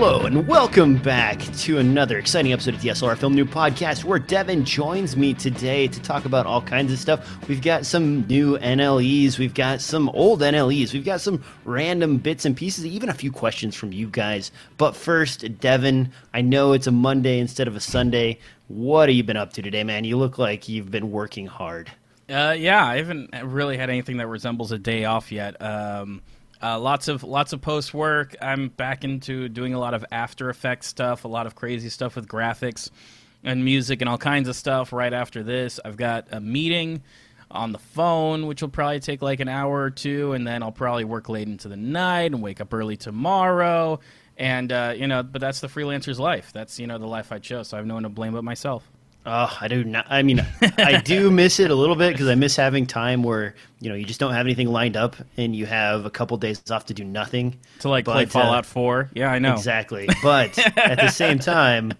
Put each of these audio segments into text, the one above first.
Hello and welcome back to another exciting episode of the SLR Film New Podcast where Devin joins me today to talk about all kinds of stuff. We've got some new NLEs, we've got some old NLEs, we've got some random bits and pieces, even a few questions from you guys. But first, Devin, I know it's a Monday instead of a Sunday. What have you been up to today, man? You look like you've been working hard. Uh, yeah, I haven't really had anything that resembles a day off yet. Um, uh, lots of lots of post work. I'm back into doing a lot of After Effects stuff, a lot of crazy stuff with graphics and music and all kinds of stuff. Right after this, I've got a meeting on the phone, which will probably take like an hour or two, and then I'll probably work late into the night and wake up early tomorrow. And uh, you know, but that's the freelancer's life. That's you know the life I chose. So I have no one to blame but myself. Oh, I do not. I mean, I do miss it a little bit because I miss having time where you know you just don't have anything lined up and you have a couple days off to do nothing to like but, play Fallout uh, Four. Yeah, I know exactly. But at the same time,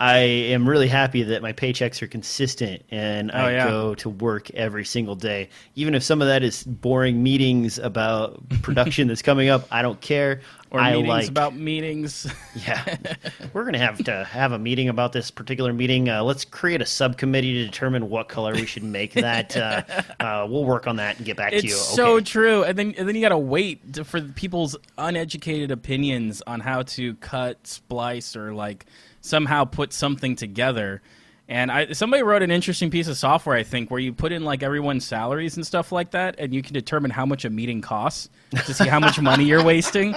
I am really happy that my paychecks are consistent and I oh, yeah. go to work every single day. Even if some of that is boring meetings about production that's coming up, I don't care. Or I meetings like, about meetings. yeah, we're gonna have to have a meeting about this particular meeting. Uh, let's create a subcommittee to determine what color we should make that. Uh, uh, we'll work on that and get back it's to you. It's so true, and then and then you got to wait to, for people's uneducated opinions on how to cut, splice, or like somehow put something together. And I, somebody wrote an interesting piece of software, I think, where you put in like everyone's salaries and stuff like that, and you can determine how much a meeting costs to see how much money you're wasting.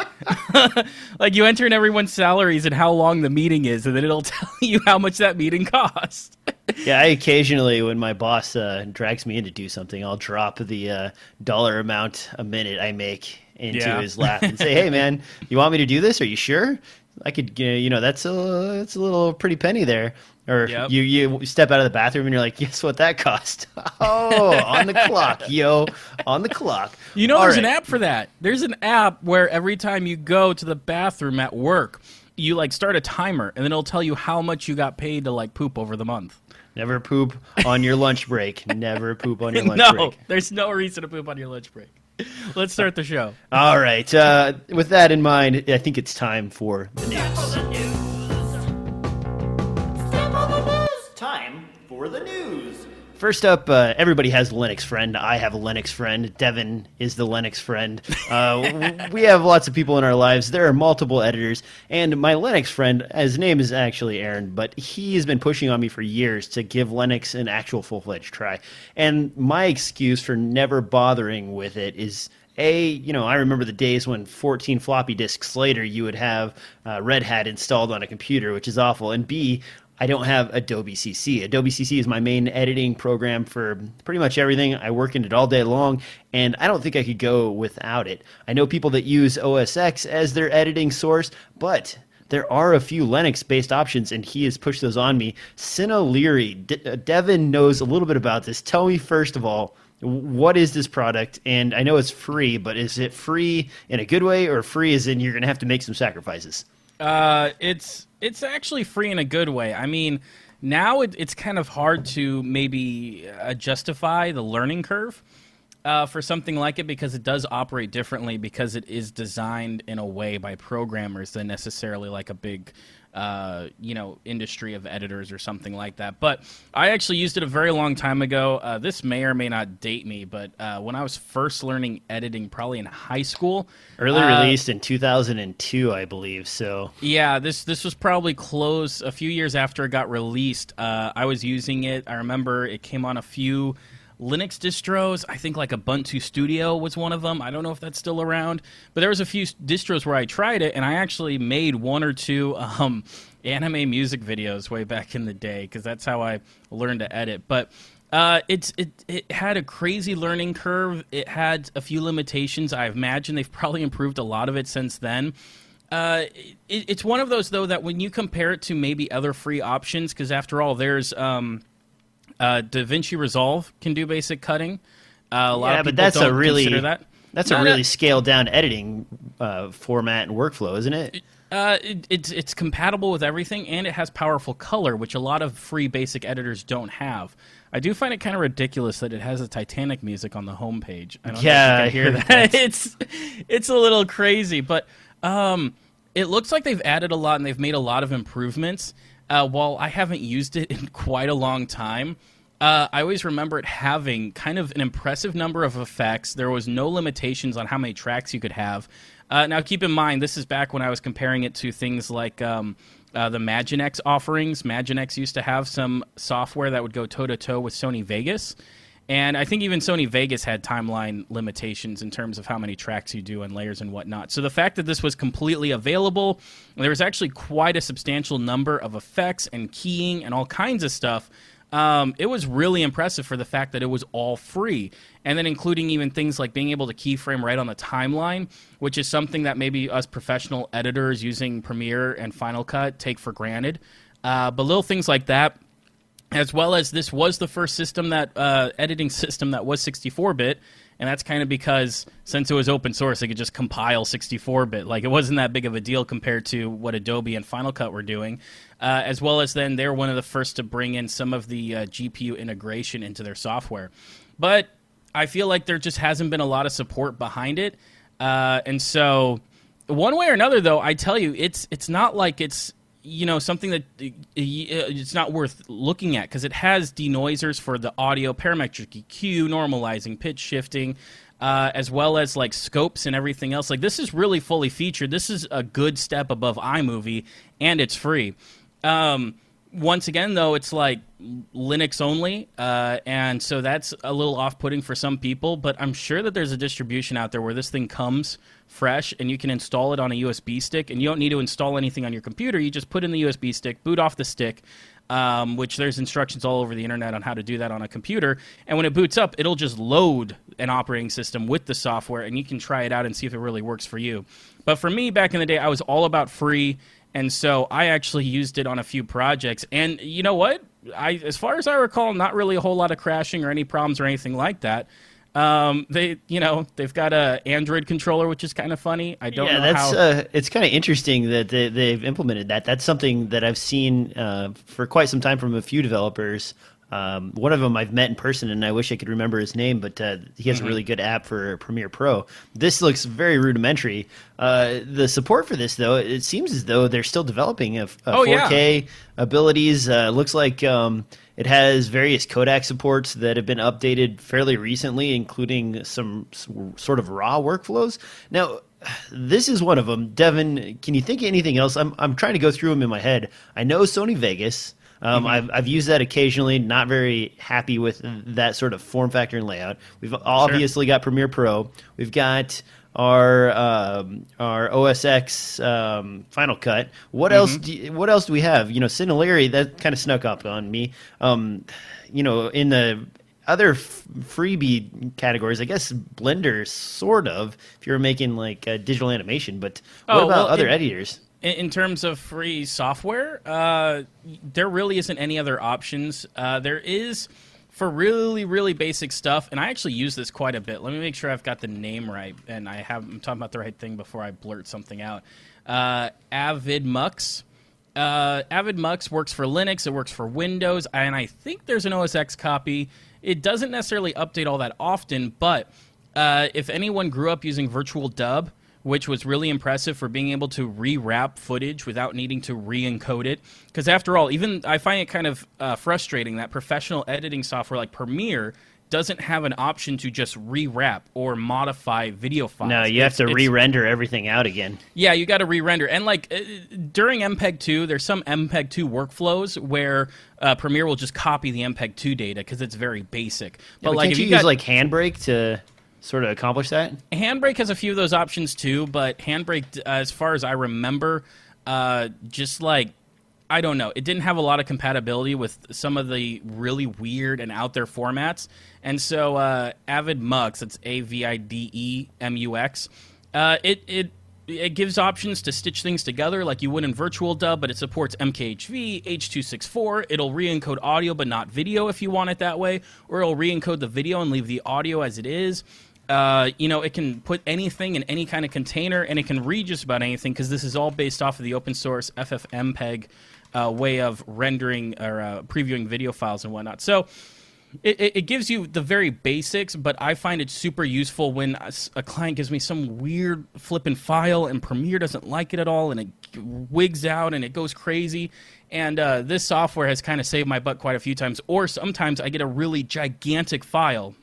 like you enter in everyone's salaries and how long the meeting is, and then it'll tell you how much that meeting costs. yeah, I occasionally, when my boss uh, drags me in to do something, I'll drop the uh, dollar amount a minute I make into yeah. his lap and say, "Hey, man, you want me to do this? Are you sure?" I could, you know, that's a that's a little pretty penny there. Or yep. you you step out of the bathroom and you're like, guess what that cost? oh, on the clock, yo, on the clock. You know, All there's right. an app for that. There's an app where every time you go to the bathroom at work, you like start a timer, and then it'll tell you how much you got paid to like poop over the month. Never poop on your lunch break. Never poop on your lunch no, break. No, there's no reason to poop on your lunch break. Let's start the show. All right. Uh, with that in mind, I think it's time for the news. Time for the news. First up, uh, everybody has a Linux friend. I have a Linux friend. Devin is the Linux friend. Uh, we have lots of people in our lives. There are multiple editors, and my Linux friend, his name is actually Aaron, but he has been pushing on me for years to give Linux an actual full fledged try. And my excuse for never bothering with it is a you know i remember the days when 14 floppy disks later you would have uh, red hat installed on a computer which is awful and b I don't have Adobe CC. Adobe CC is my main editing program for pretty much everything. I work in it all day long, and I don't think I could go without it. I know people that use OS X as their editing source, but there are a few Linux based options, and he has pushed those on me. Cinelerra, De- uh, Devin knows a little bit about this. Tell me, first of all, what is this product? And I know it's free, but is it free in a good way, or free as in you're going to have to make some sacrifices? Uh, it's it's actually free in a good way. I mean, now it, it's kind of hard to maybe uh, justify the learning curve uh, for something like it because it does operate differently because it is designed in a way by programmers than necessarily like a big uh, you know, industry of editors or something like that. But I actually used it a very long time ago. Uh, this may or may not date me, but uh, when I was first learning editing, probably in high school, early uh, released in 2002, I believe. So yeah, this this was probably close a few years after it got released. Uh, I was using it. I remember it came on a few. Linux distros. I think like Ubuntu Studio was one of them. I don't know if that's still around, but there was a few distros where I tried it, and I actually made one or two um, anime music videos way back in the day because that's how I learned to edit. But uh, it's it it had a crazy learning curve. It had a few limitations. I imagine they've probably improved a lot of it since then. Uh, it, it's one of those though that when you compare it to maybe other free options, because after all, there's um, uh, DaVinci Resolve can do basic cutting. Uh, a lot yeah, of but that's a really that. that's Not a really a, scaled down editing uh, format and workflow, isn't it? Uh, it, it's it's compatible with everything, and it has powerful color, which a lot of free basic editors don't have. I do find it kind of ridiculous that it has a Titanic music on the homepage. I don't yeah, know if you can hear that. it's it's a little crazy, but um, it looks like they've added a lot and they've made a lot of improvements. Uh, while I haven't used it in quite a long time, uh, I always remember it having kind of an impressive number of effects. There was no limitations on how many tracks you could have. Uh, now, keep in mind, this is back when I was comparing it to things like um, uh, the Magix offerings. Magix used to have some software that would go toe to toe with Sony Vegas. And I think even Sony Vegas had timeline limitations in terms of how many tracks you do and layers and whatnot. So the fact that this was completely available, there was actually quite a substantial number of effects and keying and all kinds of stuff. Um, it was really impressive for the fact that it was all free. And then including even things like being able to keyframe right on the timeline, which is something that maybe us professional editors using Premiere and Final Cut take for granted. Uh, but little things like that as well as this was the first system that uh, editing system that was 64-bit and that's kind of because since it was open source it could just compile 64-bit like it wasn't that big of a deal compared to what adobe and final cut were doing uh, as well as then they're one of the first to bring in some of the uh, gpu integration into their software. But i feel like there just hasn't been a lot of support behind it uh, and so one way or another though i tell you it's it's not like it's you know something that uh, it's not worth looking at because it has denoisers for the audio parametric EQ, normalizing, pitch shifting, uh, as well as like scopes and everything else. Like this is really fully featured. This is a good step above iMovie, and it's free. Um, once again, though, it's like Linux only, uh, and so that's a little off-putting for some people. But I'm sure that there's a distribution out there where this thing comes fresh, and you can install it on a USB stick, and you don't need to install anything on your computer. You just put in the USB stick, boot off the stick, um, which there's instructions all over the internet on how to do that on a computer. And when it boots up, it'll just load an operating system with the software, and you can try it out and see if it really works for you. But for me, back in the day, I was all about free and so I actually used it on a few projects. And you know what? I, as far as I recall, not really a whole lot of crashing or any problems or anything like that. Um, they, you know, they've got a Android controller, which is kind of funny. I don't yeah, know that's how. uh, it's kind of interesting that they, they've implemented that. That's something that I've seen uh, for quite some time from a few developers um, one of them I've met in person, and I wish I could remember his name, but uh, he has mm-hmm. a really good app for Premiere Pro. This looks very rudimentary. Uh, the support for this, though, it seems as though they're still developing a, a oh, 4K yeah. abilities. Uh, looks like um, it has various codec supports that have been updated fairly recently, including some, some sort of raw workflows. Now, this is one of them. Devin, can you think of anything else? I'm I'm trying to go through them in my head. I know Sony Vegas. Um, mm-hmm. I've, I've used that occasionally. Not very happy with that sort of form factor and layout. We've obviously sure. got Premiere Pro. We've got our um, our OS X um, Final Cut. What mm-hmm. else? Do you, what else do we have? You know, Cinelerra that kind of snuck up on me. Um, you know, in the other f- freebie categories, I guess Blender sort of. If you're making like uh, digital animation, but what oh, about well, other editors? in, in terms of free software, uh, there really isn't any other options. Uh, there is for really really basic stuff, and I actually use this quite a bit. Let me make sure I've got the name right, and I have I'm talking about the right thing before I blurt something out. Uh, Avidemux. Uh, Avidemux works for Linux. It works for Windows, and I think there's an OS X copy. It doesn't necessarily update all that often, but uh, if anyone grew up using VirtualDub, which was really impressive for being able to rewrap footage without needing to re-encode it. Because after all, even I find it kind of uh, frustrating that professional editing software like Premiere doesn't have an option to just rewrap or modify video files. No, you it's, have to re-render everything out again. Yeah, you got to re-render. And like uh, during MPEG 2, there's some MPEG 2 workflows where uh, Premiere will just copy the MPEG 2 data because it's very basic. But, yeah, but like if you, you use got, like Handbrake to sort of accomplish that? Handbrake has a few of those options too, but Handbrake, uh, as far as I remember, uh, just like I don't know, it didn't have a lot of compatibility with some of the really weird and out there formats, and so uh, Avidemux, it's A V I D E M U X, uh, it it it gives options to stitch things together like you would in VirtualDub, but it supports MKHV, H.264. It'll re encode audio but not video if you want it that way, or it'll re encode the video and leave the audio as it is. Uh, you know, it can put anything in any kind of container, and it can read just about anything because this is all based off of the open source FFmpeg uh, way of rendering or uh, previewing video files and whatnot. So, it, it, gives you the very basics, but I find it super useful when a client gives me some weird flipping file and Premiere doesn't like it at all and it wigs out and it goes crazy. And uh, this software has kind of saved my butt quite a few times. Or sometimes I get a really gigantic file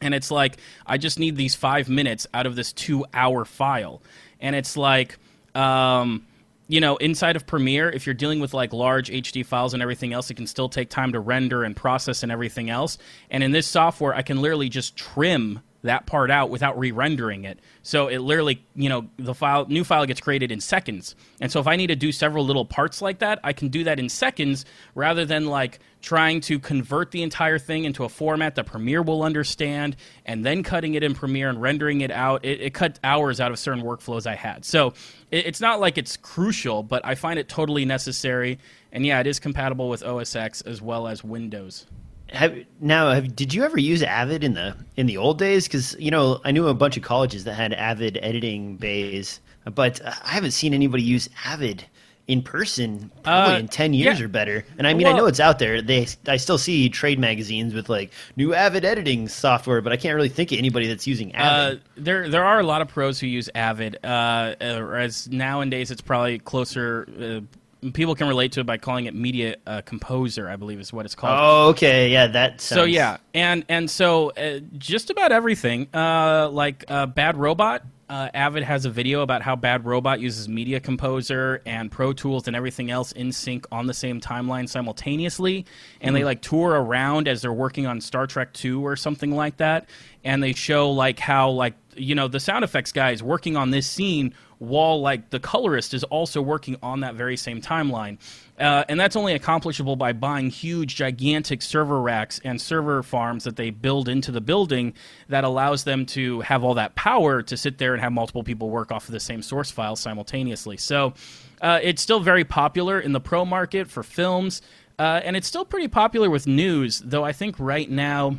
and it's like I just need these five minutes out of this two hour file, and it's like. Um, you know, inside of Premiere, if you're dealing with like large HD files and everything else, it can still take time to render and process and everything else. And in this software, I can literally just trim that part out without re-rendering it. So it literally, you know, the file new file gets created in seconds. And so if I need to do several little parts like that, I can do that in seconds rather than like trying to convert the entire thing into a format that Premiere will understand and then cutting it in Premiere and rendering it out. It, it cut hours out of certain workflows I had. So it, it's not like it's crucial, but I find it totally necessary. And yeah, it is compatible with OS X as well as Windows. Have, now, have, did you ever use Avid in the in the old days? Because you know, I knew a bunch of colleges that had Avid editing bays, but I haven't seen anybody use Avid in person probably Uh, in ten years yeah. or better. And I mean, I know it's out there. They, I still see trade magazines with like new Avid editing software, but I can't really think of anybody that's using Uh, Avid. there, there are a lot of pros who use Avid. Uh, whereas nowadays, it's probably closer. People can relate to it by calling it Media uh, Composer. I believe is what it's called. oh, okay, yeah, that. Sounds, So yeah, and and so uh, just about everything, uh, like uh, Bad Robot. Uh, Avid has a video about how Bad Robot uses Media Composer and Pro Tools and everything else in sync on the same timeline simultaneously, and they like tour around as they're working on Star Trek Two or something like that, and they show like how like you know the sound effects guy is working on this scene while like the colorist is also working on that very same timeline. Uh, and that's only accomplishable by buying huge gigantic server racks and server farms that they build into the building that allows them to have all that power to sit there and have multiple people work off of the same source file simultaneously. So uh, it's still very popular in the pro market for films uh, and it's still pretty popular with news though i think right now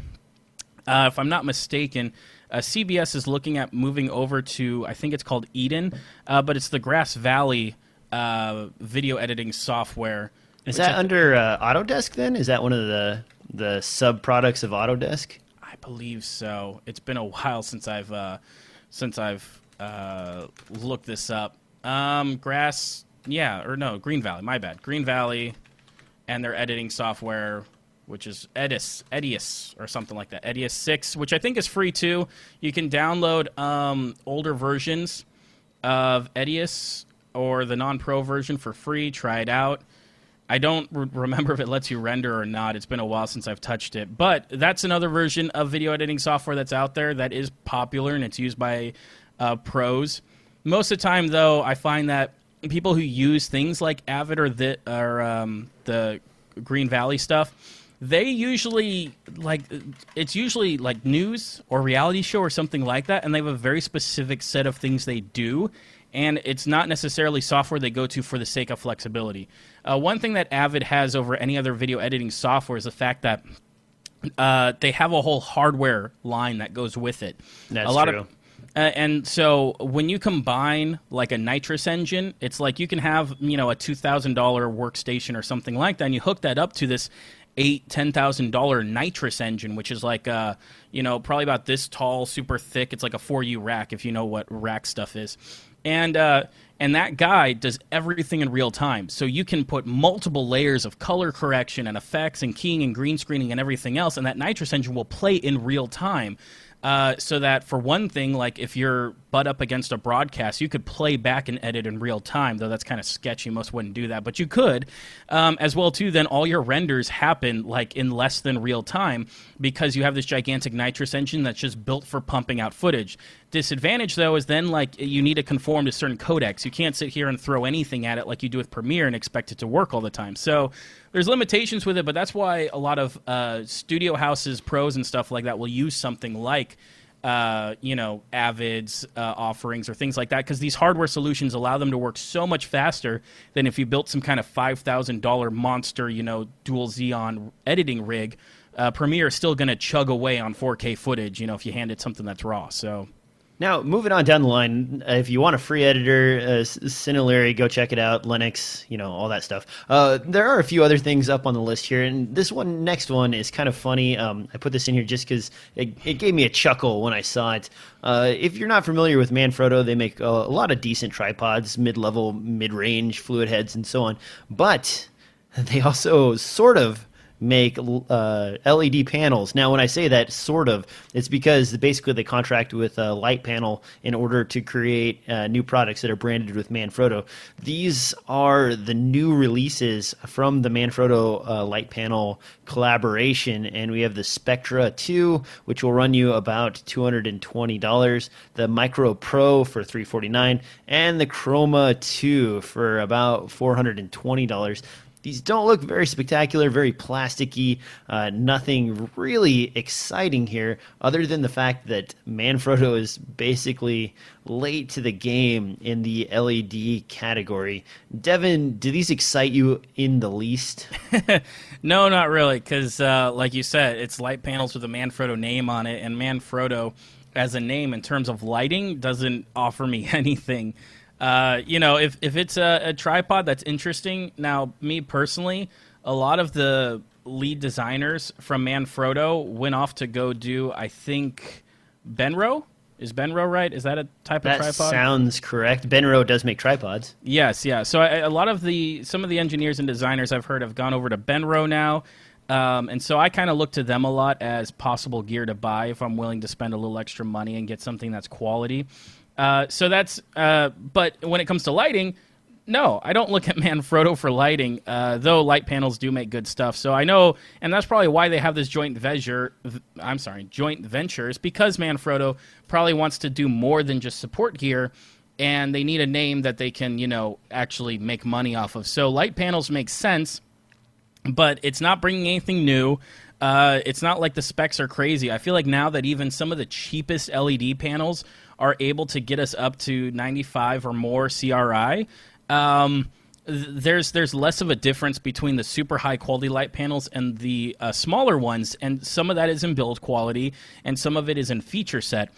uh, if I'm not mistaken, uh, CBS is looking at moving over to I think it's called Eden, uh, but it's the Grass Valley uh, video editing software. Is that under uh, Autodesk? Then is that one of the the sub products of Autodesk? I believe so. It's been a while since I've uh, since I've uh, looked this up. Um, Grass, yeah, or no, Green Valley. My bad, Green Valley, and their editing software, which is Edis, Edius, or something like that. Edius Six, which I think is free too. You can download um, older versions of Edius or the non-pro version for free. Try it out. I don't re- remember if it lets you render or not. It's been a while since I've touched it. But that's another version of video editing software that's out there that is popular and it's used by uh, pros. Most of the time, though, I find that people who use things like Avid or the or um, the Green Valley stuff, they usually like it's usually like news or reality show or something like that, and they have a very specific set of things they do and it's not necessarily software they go to for the sake of flexibility. Uh, one thing that Avid has over any other video editing software is the fact that uh, they have a whole hardware line that goes with it. That's a lot true. Of, uh, and so when you combine like a Nitris engine, it's like you can have you know a two thousand dollar workstation or something like that, and you hook that up to this eight ten thousand dollar Nitris engine, which is like uh you know probably about this tall, super thick. It's like a four U rack if you know what rack stuff is, and uh, and that guy does everything in real time. So you can put multiple layers of color correction and effects and keying and green screening and everything else, and that Nitris engine will play in real time. Uh, so that for one thing, like if you're butt up against a broadcast, you could play back and edit in real time. Though that's kind of sketchy. Most wouldn't do that, but you could. Um, as well too. Then all your renders happen like in less than real time because you have this gigantic Nitris engine that's just built for pumping out footage. Disadvantage though is then like you need to conform to certain codecs. You can't sit here and throw anything at it like you do with Premiere and expect it to work all the time. So there's limitations with it, but that's why a lot of uh, studio houses, pros, and stuff like that will use something like. Uh, you know, Avid's uh, offerings or things like that, because these hardware solutions allow them to work so much faster than if you built some kind of five thousand dollar monster, you know, dual Xeon editing rig. Uh, Premiere is still going to chug away on 4K footage, you know, if you hand it something that's raw. So, Now, moving on down the line, if you want a free editor, uh, go check it out. Linux, you know, all that stuff. Uh, there are a few other things up on the list here, and this one, next one, is kind of funny. Um, I put this in here just because it, it, gave me a chuckle when I saw it. Uh, if you're not familiar with Manfrotto, they make a, a lot of decent tripods, mid-level, mid-range fluid heads, and so on. But they also sort of make uh, LED panels. Now, when I say that, sort of, it's because basically they contract with a light panel in order to create uh, new products that are branded with Manfrotto. These are the new releases from the Manfrotto uh, light panel collaboration, and we have the Spectra 2, which will run you about $220, the Micro Pro for $349, and the Chroma 2 for about $420. These don't look very spectacular, very plasticky, uh, nothing really exciting here, other than the fact that Manfrotto is basically late to the game in the LED category. Devin, do these excite you in the least? no, not really, because uh, like you said, it's light panels with a Manfrotto name on it, and Manfrotto as a name in terms of lighting doesn't offer me anything. Uh, you know, if if it's a, a, tripod that's interesting. Now, me personally, a lot of the lead designers from Manfrotto went off to go do, I think, Benro. Is Benro right? Is that a type that of tripod? That sounds correct. Benro does make tripods. Yes, yeah. So I, a lot of the some of the engineers and designers I've heard have gone over to Benro now. Um, and so I kind of look to them a lot as possible gear to buy if I'm willing to spend a little extra money and get something that's quality. Uh, so that's, uh, but when it comes to lighting, no, I don't look at Manfrotto for lighting, uh, though Litepanels do make good stuff. So I know, and that's probably why they have this joint venture. I'm sorry, joint ventures because Manfrotto probably wants to do more than just support gear, and they need a name that they can, you know, actually make money off of. So Litepanels make sense, but it's not bringing anything new. Uh, it's not like the specs are crazy. I feel like now that even some of the cheapest LED panels are able to get us up to 95 or more CRI. Um, there's there's less of a difference between the super high quality light panels and the uh, smaller ones, and some of that is in build quality, and some of it is in feature set.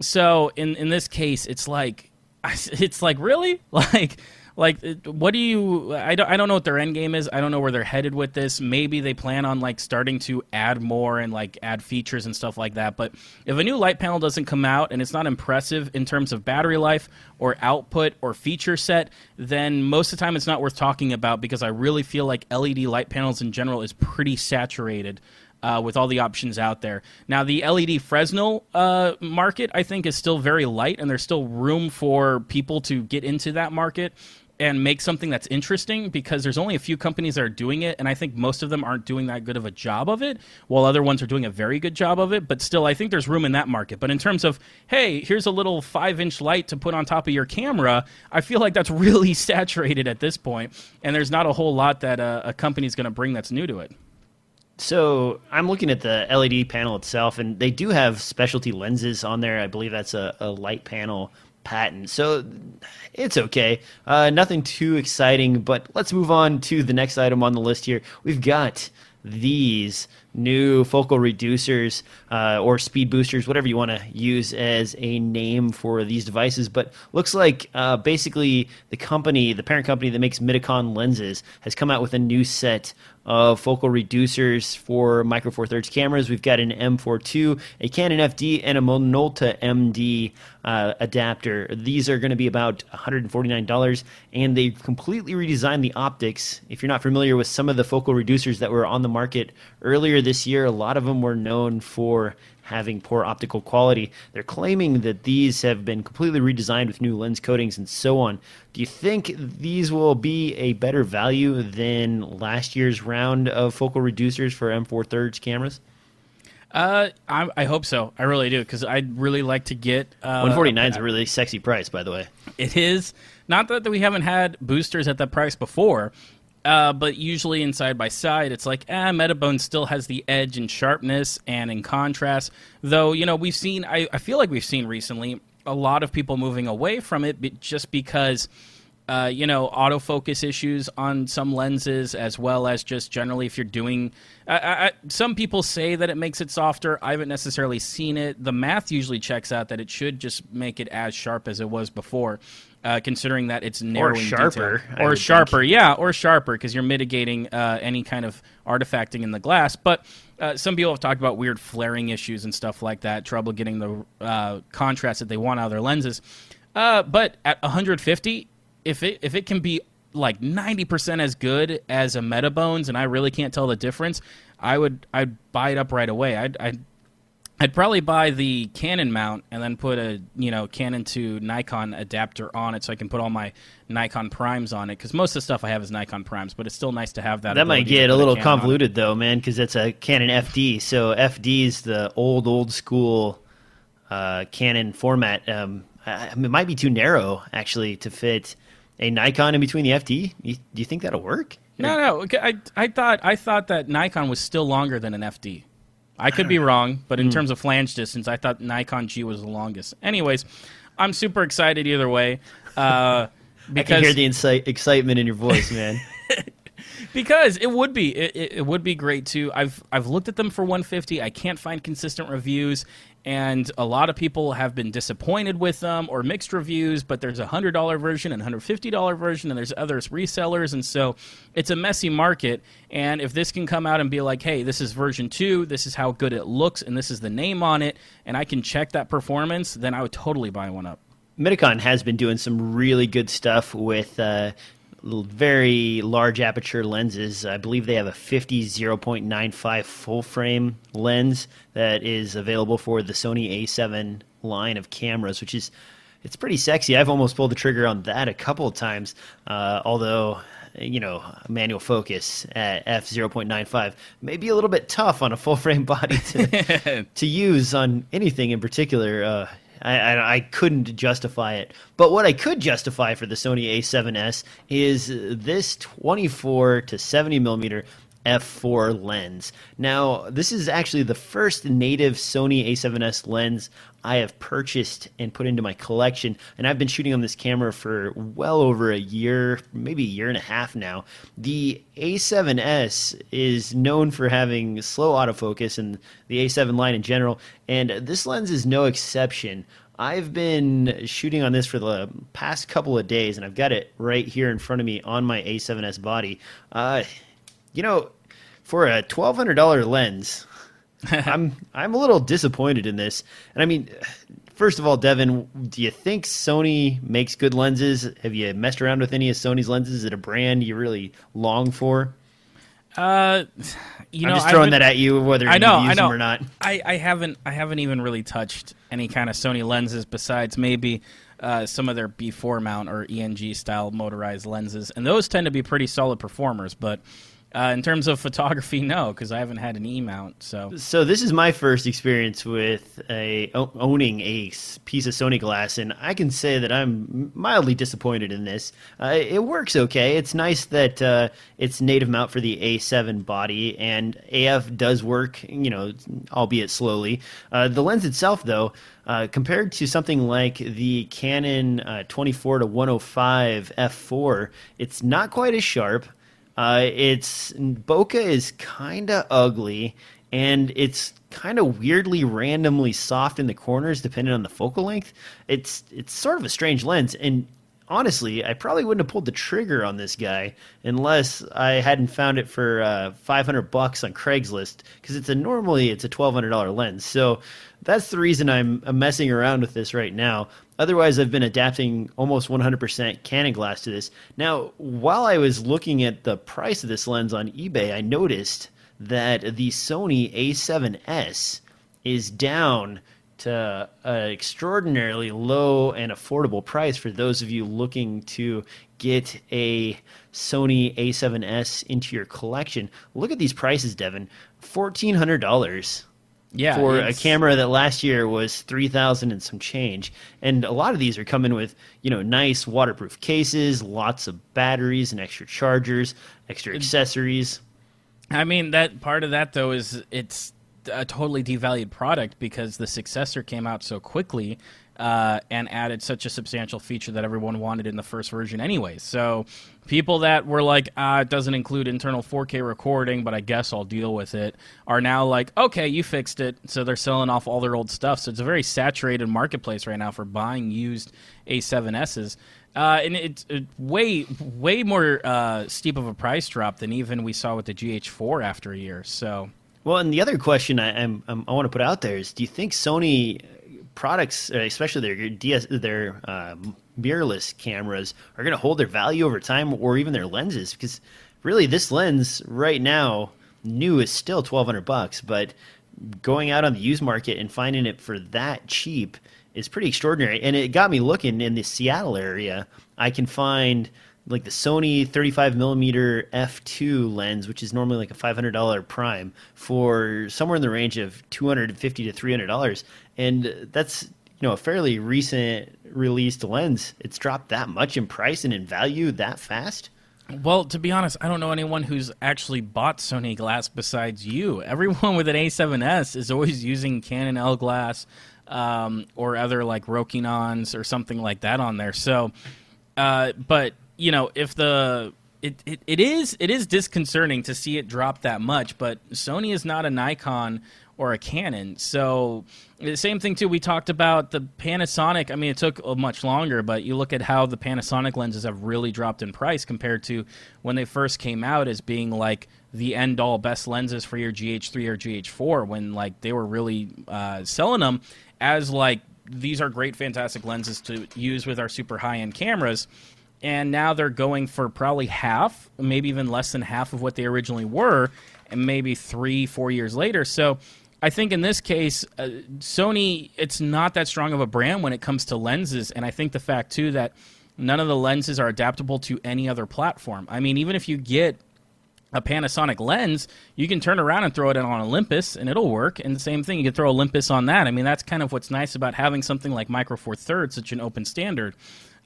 So in in this case, it's like it's like really like like what do you I don't, I don't know what their end game is. I don't know where they're headed with this. Maybe they plan on like starting to add more and like add features and stuff like that. But if a new light panel doesn't come out and it's not impressive in terms of battery life or output or feature set then most of the time it's not worth talking about because i really feel like led light panels in general is pretty saturated uh, with all the options out there. Now, the LED Fresnel uh, market, I think, is still very light, and there's still room for people to get into that market and make something that's interesting because there's only a few companies that are doing it and i think most of them aren't doing that good of a job of it while other ones are doing a very good job of it. But still i think there's room in that market. But in terms of hey here's a little five inch light to put on top of your camera i feel like that's really saturated at this point and there's not a whole lot that a, a company's going to bring that's new to it. So I'm looking at the LED panel itself, and they do have specialty lenses on there. I believe that's a, a light panel patent. So it's okay. Uh, nothing too exciting, but let's move on to the next item on the list here. We've got these new focal reducers uh, or speed boosters, whatever you want to use as a name for these devices. But looks like uh, basically the company, the parent company that makes Mitakon lenses, has come out with a new set of focal reducers for Micro Four Thirds cameras. We've got an M42, a Canon FD, and a Minolta MD uh, adapter. These are going to be about $149, and they've completely redesigned the optics. If you're not familiar with some of the focal reducers that were on the market earlier this year, a lot of them were known for having poor optical quality. They're claiming that these have been completely redesigned with new lens coatings and so on. Do you think these will be a better value than last year's round of focal reducers for M4 thirds cameras? Uh, I, I, hope so. I really do because I'd really like to get. Uh, 149 is a really sexy price, by the way. It is not that we haven't had boosters at that price before, uh, but usually in side by side, it's like, ah, Metabone still has the edge and sharpness and in contrast. Though, you know, we've seen, I, I feel like we've seen recently a lot of people moving away from it just because uh, you know, autofocus issues on some lenses, as well as just generally if you're doing. I, I, some people say that it makes it softer. I haven't necessarily seen it. The math usually checks out that it should just make it as sharp as it was before. Uh, considering that it's narrowing or sharper. Or sharper, yeah, or sharper because you're mitigating uh, any kind of artifacting in the glass. But uh, some people have talked about weird flaring issues and stuff like that, trouble getting the uh, contrast that they want out of their lenses. Uh, but at 150, if it if it can be like 90% as good as a Metabones, and I really can't tell the difference, I would I'd buy it up right away. I'd, I'd I'd probably buy the Canon mount and then put a you know Canon to Nikon adapter on it, so I can put all my Nikon primes on it. Because most of the stuff I have is Nikon primes, but it's still nice to have that. That might get a little convoluted though, man, because it's a Canon FD. So FD is the old, old school uh, Canon format. Um, I, it might be too narrow actually to fit a Nikon in between the FD. You, do you think that'll work? No, no. I I thought I thought that Nikon was still longer than an FD. I could be wrong, but in terms of flange distance, I thought Nikon G was the longest. Anyways, I'm super excited either way. Uh, I can because hear the incite, excitement in your voice, man. because it would be it, it, it would be great too. I've I've looked at them for 150. I can't find consistent reviews, and a lot of people have been disappointed with them or mixed reviews. But there's a hundred dollar version and hundred fifty dollar version, and there's others resellers, and so it's a messy market. And if this can come out and be like, hey, this is version two, this is how good it looks, and this is the name on it, and I can check that performance, then I would totally buy one up. Mitakon has been doing some really good stuff with uh, very large aperture lenses. I believe they have a 50 0.95 full frame lens that is available for the Sony A7 line of cameras, which is it's pretty sexy. I've almost pulled the trigger on that a couple of times, uh, although you know manual focus at f 0.95 may be a little bit tough on a full frame body to to use on anything in particular. Uh, I, I, I couldn't justify it. But what I could justify for the Sony A7S is this 24 to 70 millimeter f4 lens. Now, this is actually the first native Sony A7S lens I have purchased and put into my collection, and I've been shooting on this camera for well over a year, maybe a year and a half now. The A7S is known for having slow autofocus and the A7 line in general, and this lens is no exception. I've been shooting on this for the past couple of days, and I've got it right here in front of me on my A7S body. Uh, you know, for a twelve hundred dollar lens, I'm I'm a little disappointed in this. And I mean, first of all, Devin, do you think Sony makes good lenses? Have you messed around with any of Sony's lenses? Is it a brand you really long for? Uh, you I'm know, just I've throwing that at you, whether I you know, use I know. them or not. I, I haven't I haven't even really touched any kind of Sony lenses besides maybe uh, some of their B4 mount or ENG style motorized lenses, and those tend to be pretty solid performers. But uh, in terms of photography, no, because I haven't had an E mount. So So this is my first experience with a owning a piece of Sony glass, and I can say that I'm mildly disappointed in this. Uh, it works okay. It's nice that uh, it's native mount for the A7 body, and AF does work, you know, albeit slowly. Uh, the lens itself, though, uh, compared to something like the Canon uh, 24 to 105 f4, it's not quite as sharp. Uh, it's bokeh is kind of ugly, and it's kind of weirdly randomly soft in the corners depending on the focal length. It's it's sort of a strange lens, and honestly, I probably wouldn't have pulled the trigger on this guy unless I hadn't found it for uh, 500 bucks on Craigslist because it's a normally it's a $1,200 lens. So that's the reason I'm, I'm messing around with this right now. Otherwise, I've been adapting almost 100% Canon glass to this. Now, while I was looking at the price of this lens on eBay, I noticed that the Sony A7S is down to an extraordinarily low and affordable price for those of you looking to get a Sony A7S into your collection. Look at these prices, Devin. $1,400 yeah, for a camera that last year was 3000 and some change. And a lot of these are coming with you know nice waterproof cases lots of batteries and extra chargers extra accessories. I mean, that part of that though is it's a totally devalued product because the successor came out so quickly uh, and added such a substantial feature that everyone wanted in the first version anyway. So people that were like, ah, it doesn't include internal 4K recording, but I guess I'll deal with it, are now like, okay, you fixed it. So they're selling off all their old stuff. So it's a very saturated marketplace right now for buying used A7Ss. Uh, and it's it, way, way more uh, steep of a price drop than even we saw with the GH4 after a year. So, well, and the other question I, I'm, I'm, i want to put out there is: Do you think Sony products, uh, especially their DS, their um, mirrorless cameras, are going to hold their value over time, or even their lenses? Because really, this lens right now, new is still twelve hundred bucks, but going out on the used market and finding it for that cheap is pretty extraordinary. And it got me looking in the Seattle area. I can find like the Sony 35 millimeter f2 lens, which is normally like a $500 prime, for somewhere in the range of 250 to 300 dollars, and that's you know a fairly recent released lens. It's dropped that much in price and in value that fast. Well, to be honest, I don't know anyone who's actually bought Sony glass besides you. Everyone with an A7S is always using Canon L glass um, or other like Rokinons or something like that on there. So, uh, but you know, if the it, it, it is it is disconcerting to see it drop that much, but Sony is not a Nikon or a Canon. So the same thing too. We talked about the Panasonic. I mean, it took much longer, but you look at how the Panasonic lenses have really dropped in price compared to when they first came out as being like the end all best lenses for your GH3 or GH4 when like they were really uh, selling them as like these are great, fantastic lenses to use with our super high end cameras. And now they're going for probably half, maybe even less than half of what they originally were, and maybe three, four years later. So I think in this case, uh, Sony, it's not that strong of a brand when it comes to lenses. And I think the fact, too, that none of the lenses are adaptable to any other platform. I mean, even if you get a Panasonic lens, you can turn around and throw it on Olympus and it'll work. And the same thing, you can throw Olympus on that. I mean, that's kind of what's nice about having something like Micro Four Thirds, such an open standard.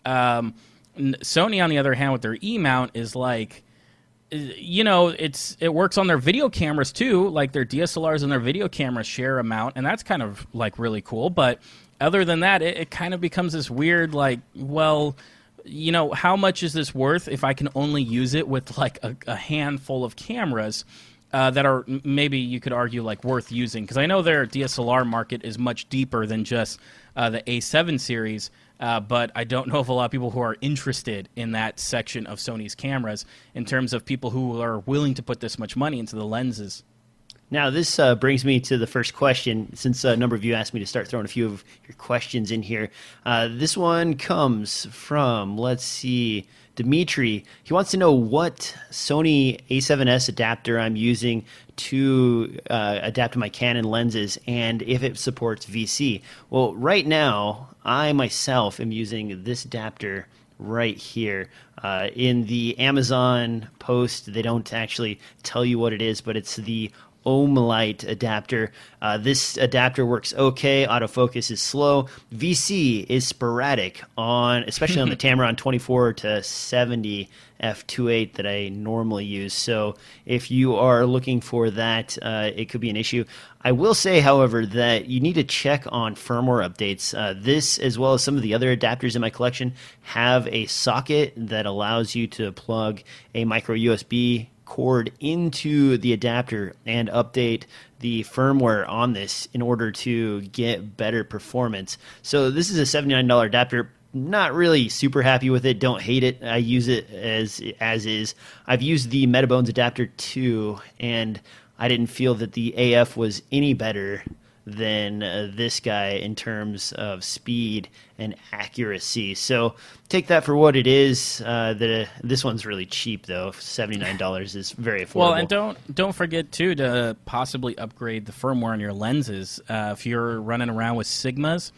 Um, Sony, on the other hand, with their E mount, is like you know, it's it works on their video cameras too. Like their DSLRs and their video cameras share a mount, and that's kind of like really cool. But other than that, it, it kind of becomes this weird, like, well, you know, how much is this worth if I can only use it with like a, a handful of cameras? Uh, that are maybe you could argue like worth using because I know their DSLR market is much deeper than just uh, the A7 series, uh, but I don't know of a lot of people who are interested in that section of Sony's cameras in terms of people who are willing to put this much money into the lenses. Now, this uh, brings me to the first question. Since a number of you asked me to start throwing a few of your questions in here, uh, this one comes from, let's see, Dimitri. He wants to know what Sony A7S adapter I'm using to uh, adapt my Canon lenses and if it supports VC. Well, right now, I myself am using this adapter right here. Uh, in the Amazon post, they don't actually tell you what it is, but it's the Commlite adapter. Uh, this adapter works okay. Autofocus is slow. VC is sporadic on, especially on the Tamron 24 to 70 f2.8 that I normally use. So if you are looking for that, uh, it could be an issue. I will say, however, that you need to check on firmware updates. Uh, this, as well as some of the other adapters in my collection, have a socket that allows you to plug a micro USB cord into the adapter and update the firmware on this in order to get better performance. So this is a $79 adapter. Not really super happy with it. Don't hate it. I use it as as is. I've used the Metabones adapter too, and I didn't feel that the AF was any better than uh, this guy in terms of speed and accuracy. So take that for what it is. Uh, the this one's really cheap though. Seventy nine dollars is very affordable. Well, and don't don't forget too to possibly upgrade the firmware on your lenses. Uh, if you're running around with Sigmas,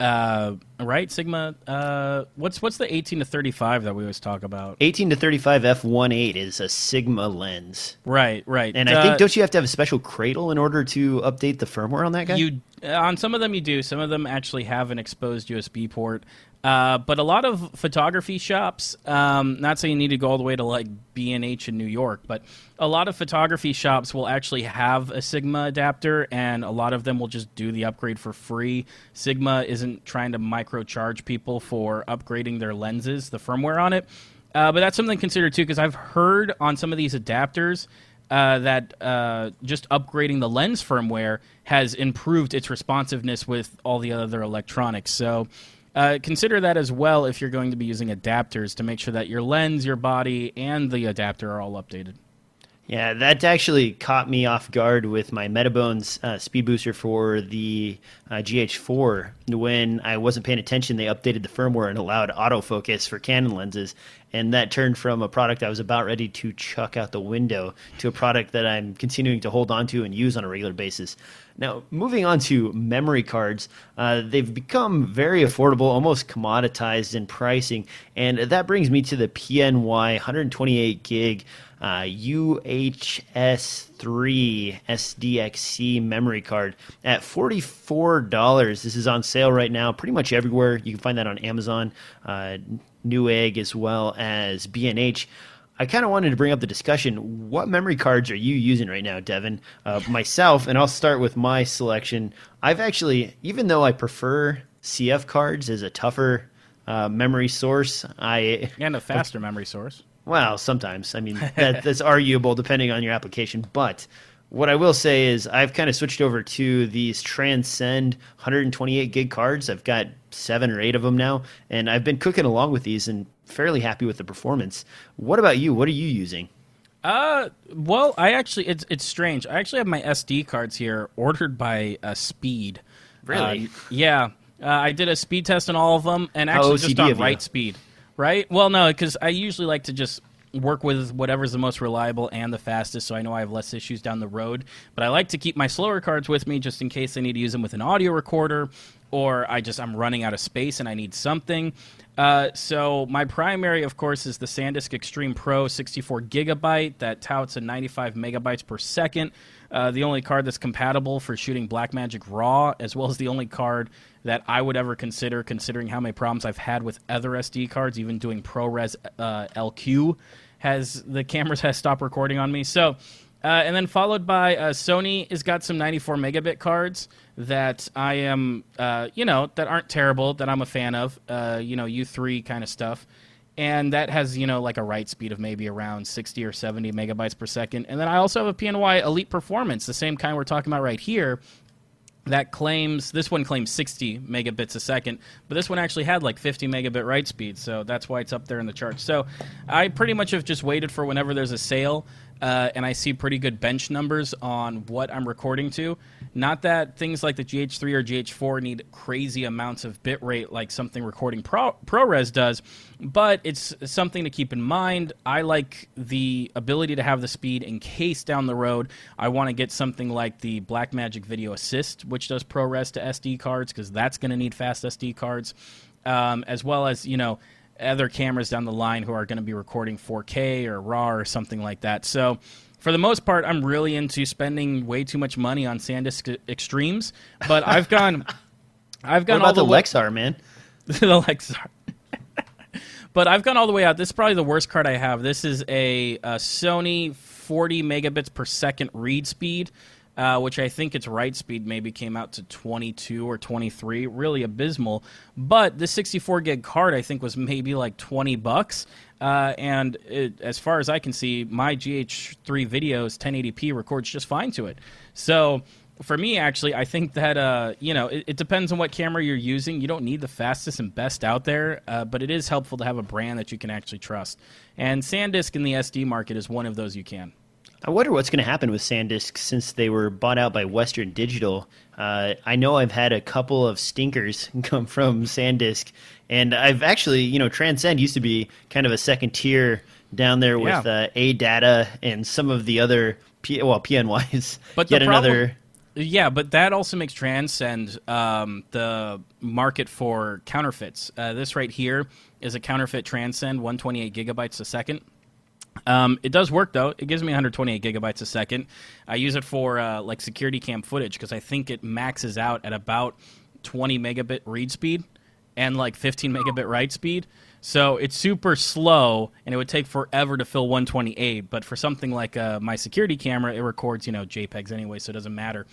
uh, right? Sigma. Uh, what's what's the 18 to 35 that we always talk about? 18 to 35 f1.8 is a Sigma lens. Right, right. And I think uh, don't you have to have a special cradle in order to update the firmware on that guy? You uh, on some of them you do. Some of them actually have an exposed USB port. Uh, but a lot of photography shops, um, not saying you need to go all the way to like B&H in New York, but a lot of photography shops will actually have a Sigma adapter, and a lot of them will just do the upgrade for free. Sigma isn't trying to microcharge people for upgrading their lenses, the firmware on it. Uh, but that's something to consider too, because I've heard on some of these adapters uh, that uh, just upgrading the lens firmware has improved its responsiveness with all the other electronics. So uh, consider that as well if you're going to be using adapters to make sure that your lens, your body, and the adapter are all updated. Yeah, that actually caught me off guard with my Metabones uh, speed booster for the uh, GH4. When I wasn't paying attention, they updated the firmware and allowed autofocus for Canon lenses. And that turned from a product I was about ready to chuck out the window to a product that I'm continuing to hold on to and use on a regular basis. Now, moving on to memory cards, uh, they've become very affordable, almost commoditized in pricing. And that brings me to the PNY 128 gig uh, UHS3 SDXC memory card at $44. This is on sale right now, pretty much everywhere. You can find that on Amazon, uh, Newegg, as well as B&H. I kind of wanted to bring up the discussion. What memory cards are you using right now, Devin? Uh, myself, and I'll start with my selection. I've actually, even though I prefer CF cards as a tougher uh, memory source, I and a faster memory source. Well, sometimes. I mean, that, that's arguable depending on your application. But what I will say is I've kind of switched over to these Transcend 128 gig cards. I've got seven or eight of them now, and I've been cooking along with these and fairly happy with the performance. What about you? What are you using? Uh, well, I actually it's it's strange. I actually have my SD cards here ordered by uh, Speed. Really? Uh, yeah. Uh, I did a speed test on all of them, and actually just on right speed. Right? Well, no, because I usually like to just work with whatever's the most reliable and the fastest so I know I have less issues down the road. But I like to keep my slower cards with me just in case I need to use them with an audio recorder or I just I'm running out of space and I need something. Uh, so my primary, of course, is the SanDisk Extreme Pro 64 gigabyte that touts a 95 megabytes per second. Uh, the only card that's compatible for shooting Blackmagic RAW, as well as the only card that I would ever consider, considering how many problems I've had with other SD cards, even doing ProRes uh, LQ, has the cameras has stopped recording on me. So, uh, and then followed by uh, Sony has got some 94 megabit cards that I am, uh, you know, that aren't terrible, that I'm a fan of, uh, you know, U3 kind of stuff. And that has, you know, like a write speed of maybe around 60 or 70 megabytes per second. And then I also have a PNY Elite Performance, the same kind we're talking about right here, that claims this one claims 60 megabits a second but this one actually had like 50 megabit write speed so that's why it's up there in the charts so i pretty much have just waited for whenever there's a sale uh, and I see pretty good bench numbers on what I'm recording to. Not that things like the GH3 or GH4 need crazy amounts of bitrate like something recording Pro- ProRes does, but it's something to keep in mind. I like the ability to have the speed in case down the road I want to get something like the Blackmagic Video Assist, which does ProRes to SD cards, because that's going to need fast SD cards, um, as well as, you know, other cameras down the line who are going to be recording 4K or RAW or something like that. So, for the most part, I'm really into spending way too much money on SanDisk Extremes, but I've gone, I've gone all the, the Lexar, man. the Lexar. but I've gone all the way out. This is probably the worst card I have. This is a, a Sony 40 megabits per second read speed uh, which I think its write speed maybe came out to 22 or 23, really abysmal. But the 64 gig card I think was maybe like 20 bucks. Uh, and it, as far as I can see, my GH3 videos 1080p records just fine to it. So for me, actually, I think that uh, you know it, it, depends on what camera you're using. You don't need the fastest and best out there, uh, but it is helpful to have a brand that you can actually trust. And SanDisk in the SD market is one of those you can. I wonder what's going to happen with SanDisk since they were bought out by Western Digital. Uh, I know I've had a couple of stinkers come from SanDisk, and I've actually, you know, Transcend used to be kind of a second tier down there with yeah. uh, ADATA and some of the other, P- well, PNYs. But yet problem, another. Yeah, but that also makes Transcend um, the market for counterfeits. Uh, this right here is a counterfeit Transcend, 128 gigabytes a second. Um, it does work though. It gives me 128 gigabytes a second. I use it for uh, like security cam footage because I think it maxes out at about 20 megabit read speed, and like 15 megabit write speed. So it's super slow, and it would take forever to fill 128. But for something like uh, my security camera, it records you know JPEGs anyway, so it doesn't matter.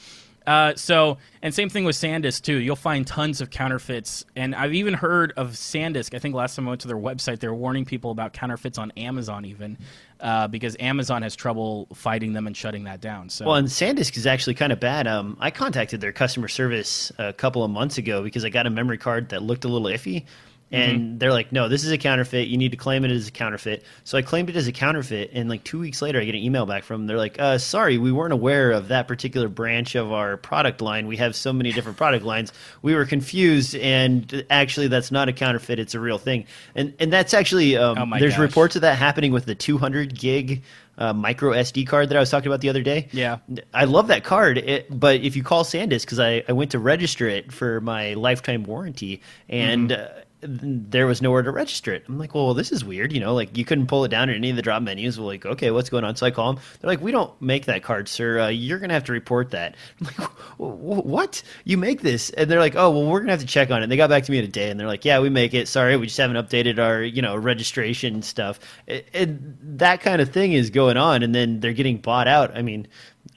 Uh, so, and same thing with SanDisk too. You'll find tons of counterfeits, and I've even heard of SanDisk. I think last time I went to their website, they were warning people about counterfeits on Amazon, even uh, because Amazon has trouble fighting them and shutting that down. So, Well, and SanDisk is actually kind of bad. Um, I contacted their customer service a couple of months ago because I got a memory card that looked a little iffy. And they're like, no, this is a counterfeit. You need to claim it as a counterfeit. So I claimed it as a counterfeit. And like two weeks later, I get an email back from them. They're like, uh, sorry, we weren't aware of that particular branch of our product line. We have so many different product lines. We were confused. And actually, that's not a counterfeit. It's a real thing. And, and that's actually, um, Oh there's gosh. reports of that happening with the 200 gig uh, micro SD card that I was talking about the other day. Yeah. I love that card, it, but if you call SanDisk, because I, I went to register it for my lifetime warranty, and Mm-hmm. uh, there was nowhere to register it. I'm like, well, this is weird. You know, like you couldn't pull it down in any of the drop menus. Well, like, okay, what's going on? So I call them. They're like, we don't make that card, sir. Uh, you're gonna have to report that. I'm like, "Wh- wh- what? You make this? And they're like, oh, well, we're gonna have to check on it. And they got back to me in a day, and they're like, yeah, we make it. Sorry, we just haven't updated our, you know, registration stuff. It, that kind of thing is going on, and then they're getting bought out. I mean.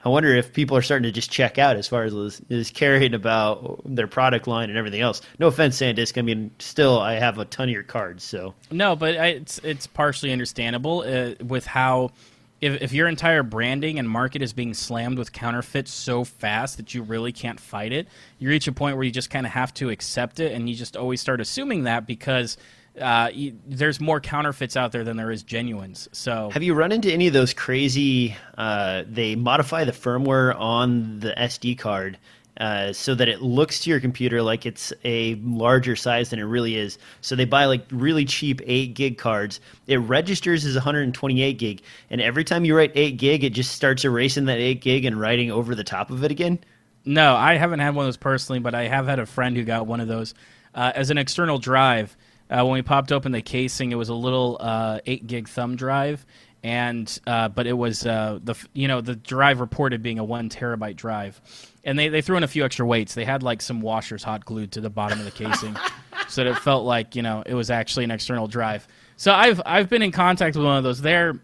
I wonder if people are starting to just check out as far as is, caring about their product line and everything else. No offense, SanDisk. I mean, still, I have a ton of your cards, so No, but I, it's it's partially understandable uh, with how if, if your entire branding and market is being slammed with counterfeits so fast that you really can't fight it, you reach a point where you just kind of have to accept it, and you just always start assuming that because uh, you, there's more counterfeits out there than there is genuines. So Have you run into any of those crazy? Uh, they modify the firmware on the SD card uh, so that it looks to your computer like it's a larger size than it really is. So they buy like really cheap eight gig cards. It registers as 128 gig, and every time you write eight gig, it just starts erasing that eight gig and writing over the top of it again. No, I haven't had one of those personally, but I have had a friend who got one of those uh, as an external drive. Uh, when we popped open the casing, it was a little uh, eight gig thumb drive, and uh, but it was uh, the you know the drive reported being a one terabyte drive, and they they threw in a few extra weights. They had like some washers hot glued to the bottom of the casing, so that it felt like you know it was actually an external drive. So I've I've been in contact with one of those. They're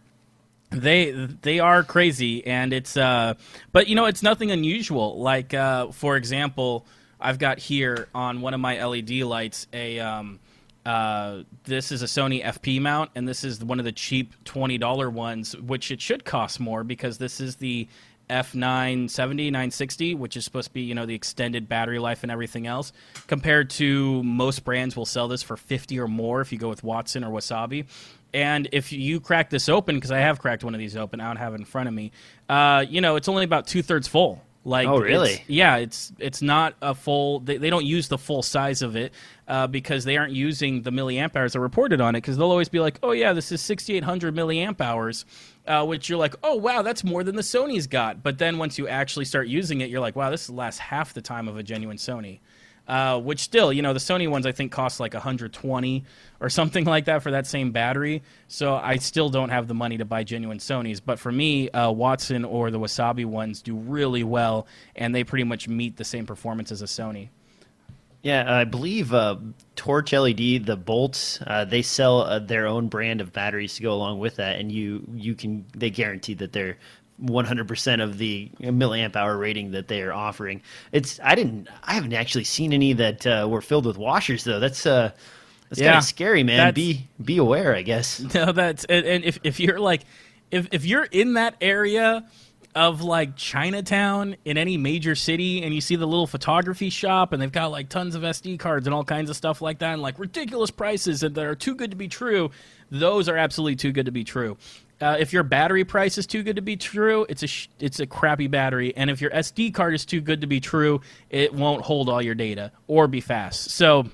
they they are crazy and it's uh but you know it's nothing unusual like uh for example i've got here on one of my led lights a um uh this is a sony np mount and this is one of the cheap $20 ones which it should cost more because this is the f970 960 which is supposed to be you know the extended battery life and everything else compared to most brands will sell this for 50 or more if you go with watson or wasabi and if you crack this open, because I have cracked one of these open, I don't have it in front of me. Uh, you know, it's only about two thirds full. Like, Oh, it's- really? yeah, it's it's not a full. They, they don't use the full size of it uh, because they aren't using the milliamp hours that are reported on it. Because they'll always be like, "Oh yeah, this is 6,800 milliamp hours," uh, which you're like, "Oh wow, that's more than the Sony's got." But then once you actually start using it, you're like, "Wow, this lasts half the time of a genuine Sony." Uh, which still, you know, the Sony ones I think cost like 120 or something like that for that same battery. So I still don't have the money to buy genuine Sonys. But for me, uh, Watson or the Wasabi ones do really well, and they pretty much meet the same performance as a Sony. Yeah, I believe uh, Torch LED, the bolts, uh, they sell uh, their own brand of batteries to go along with that, and you you can they guarantee that they're 100% of the milliamp hour rating that they are offering. It's I didn't I haven't actually seen any that uh, were filled with washers though. That's uh that's kind Yeah, of scary, man. that's- Be be aware, I guess. No, that's and, and if if you're like if if you're in that area of like Chinatown in any major city and you see the little photography shop and they've got like tons of SD cards and all kinds of stuff like that and like ridiculous prices and that are too good to be true, those are absolutely too good to be true. Uh, if your battery price is too good to be true, it's a sh- it's a crappy battery, and if your SD card is too good to be true, it won't hold all your data or be fast. So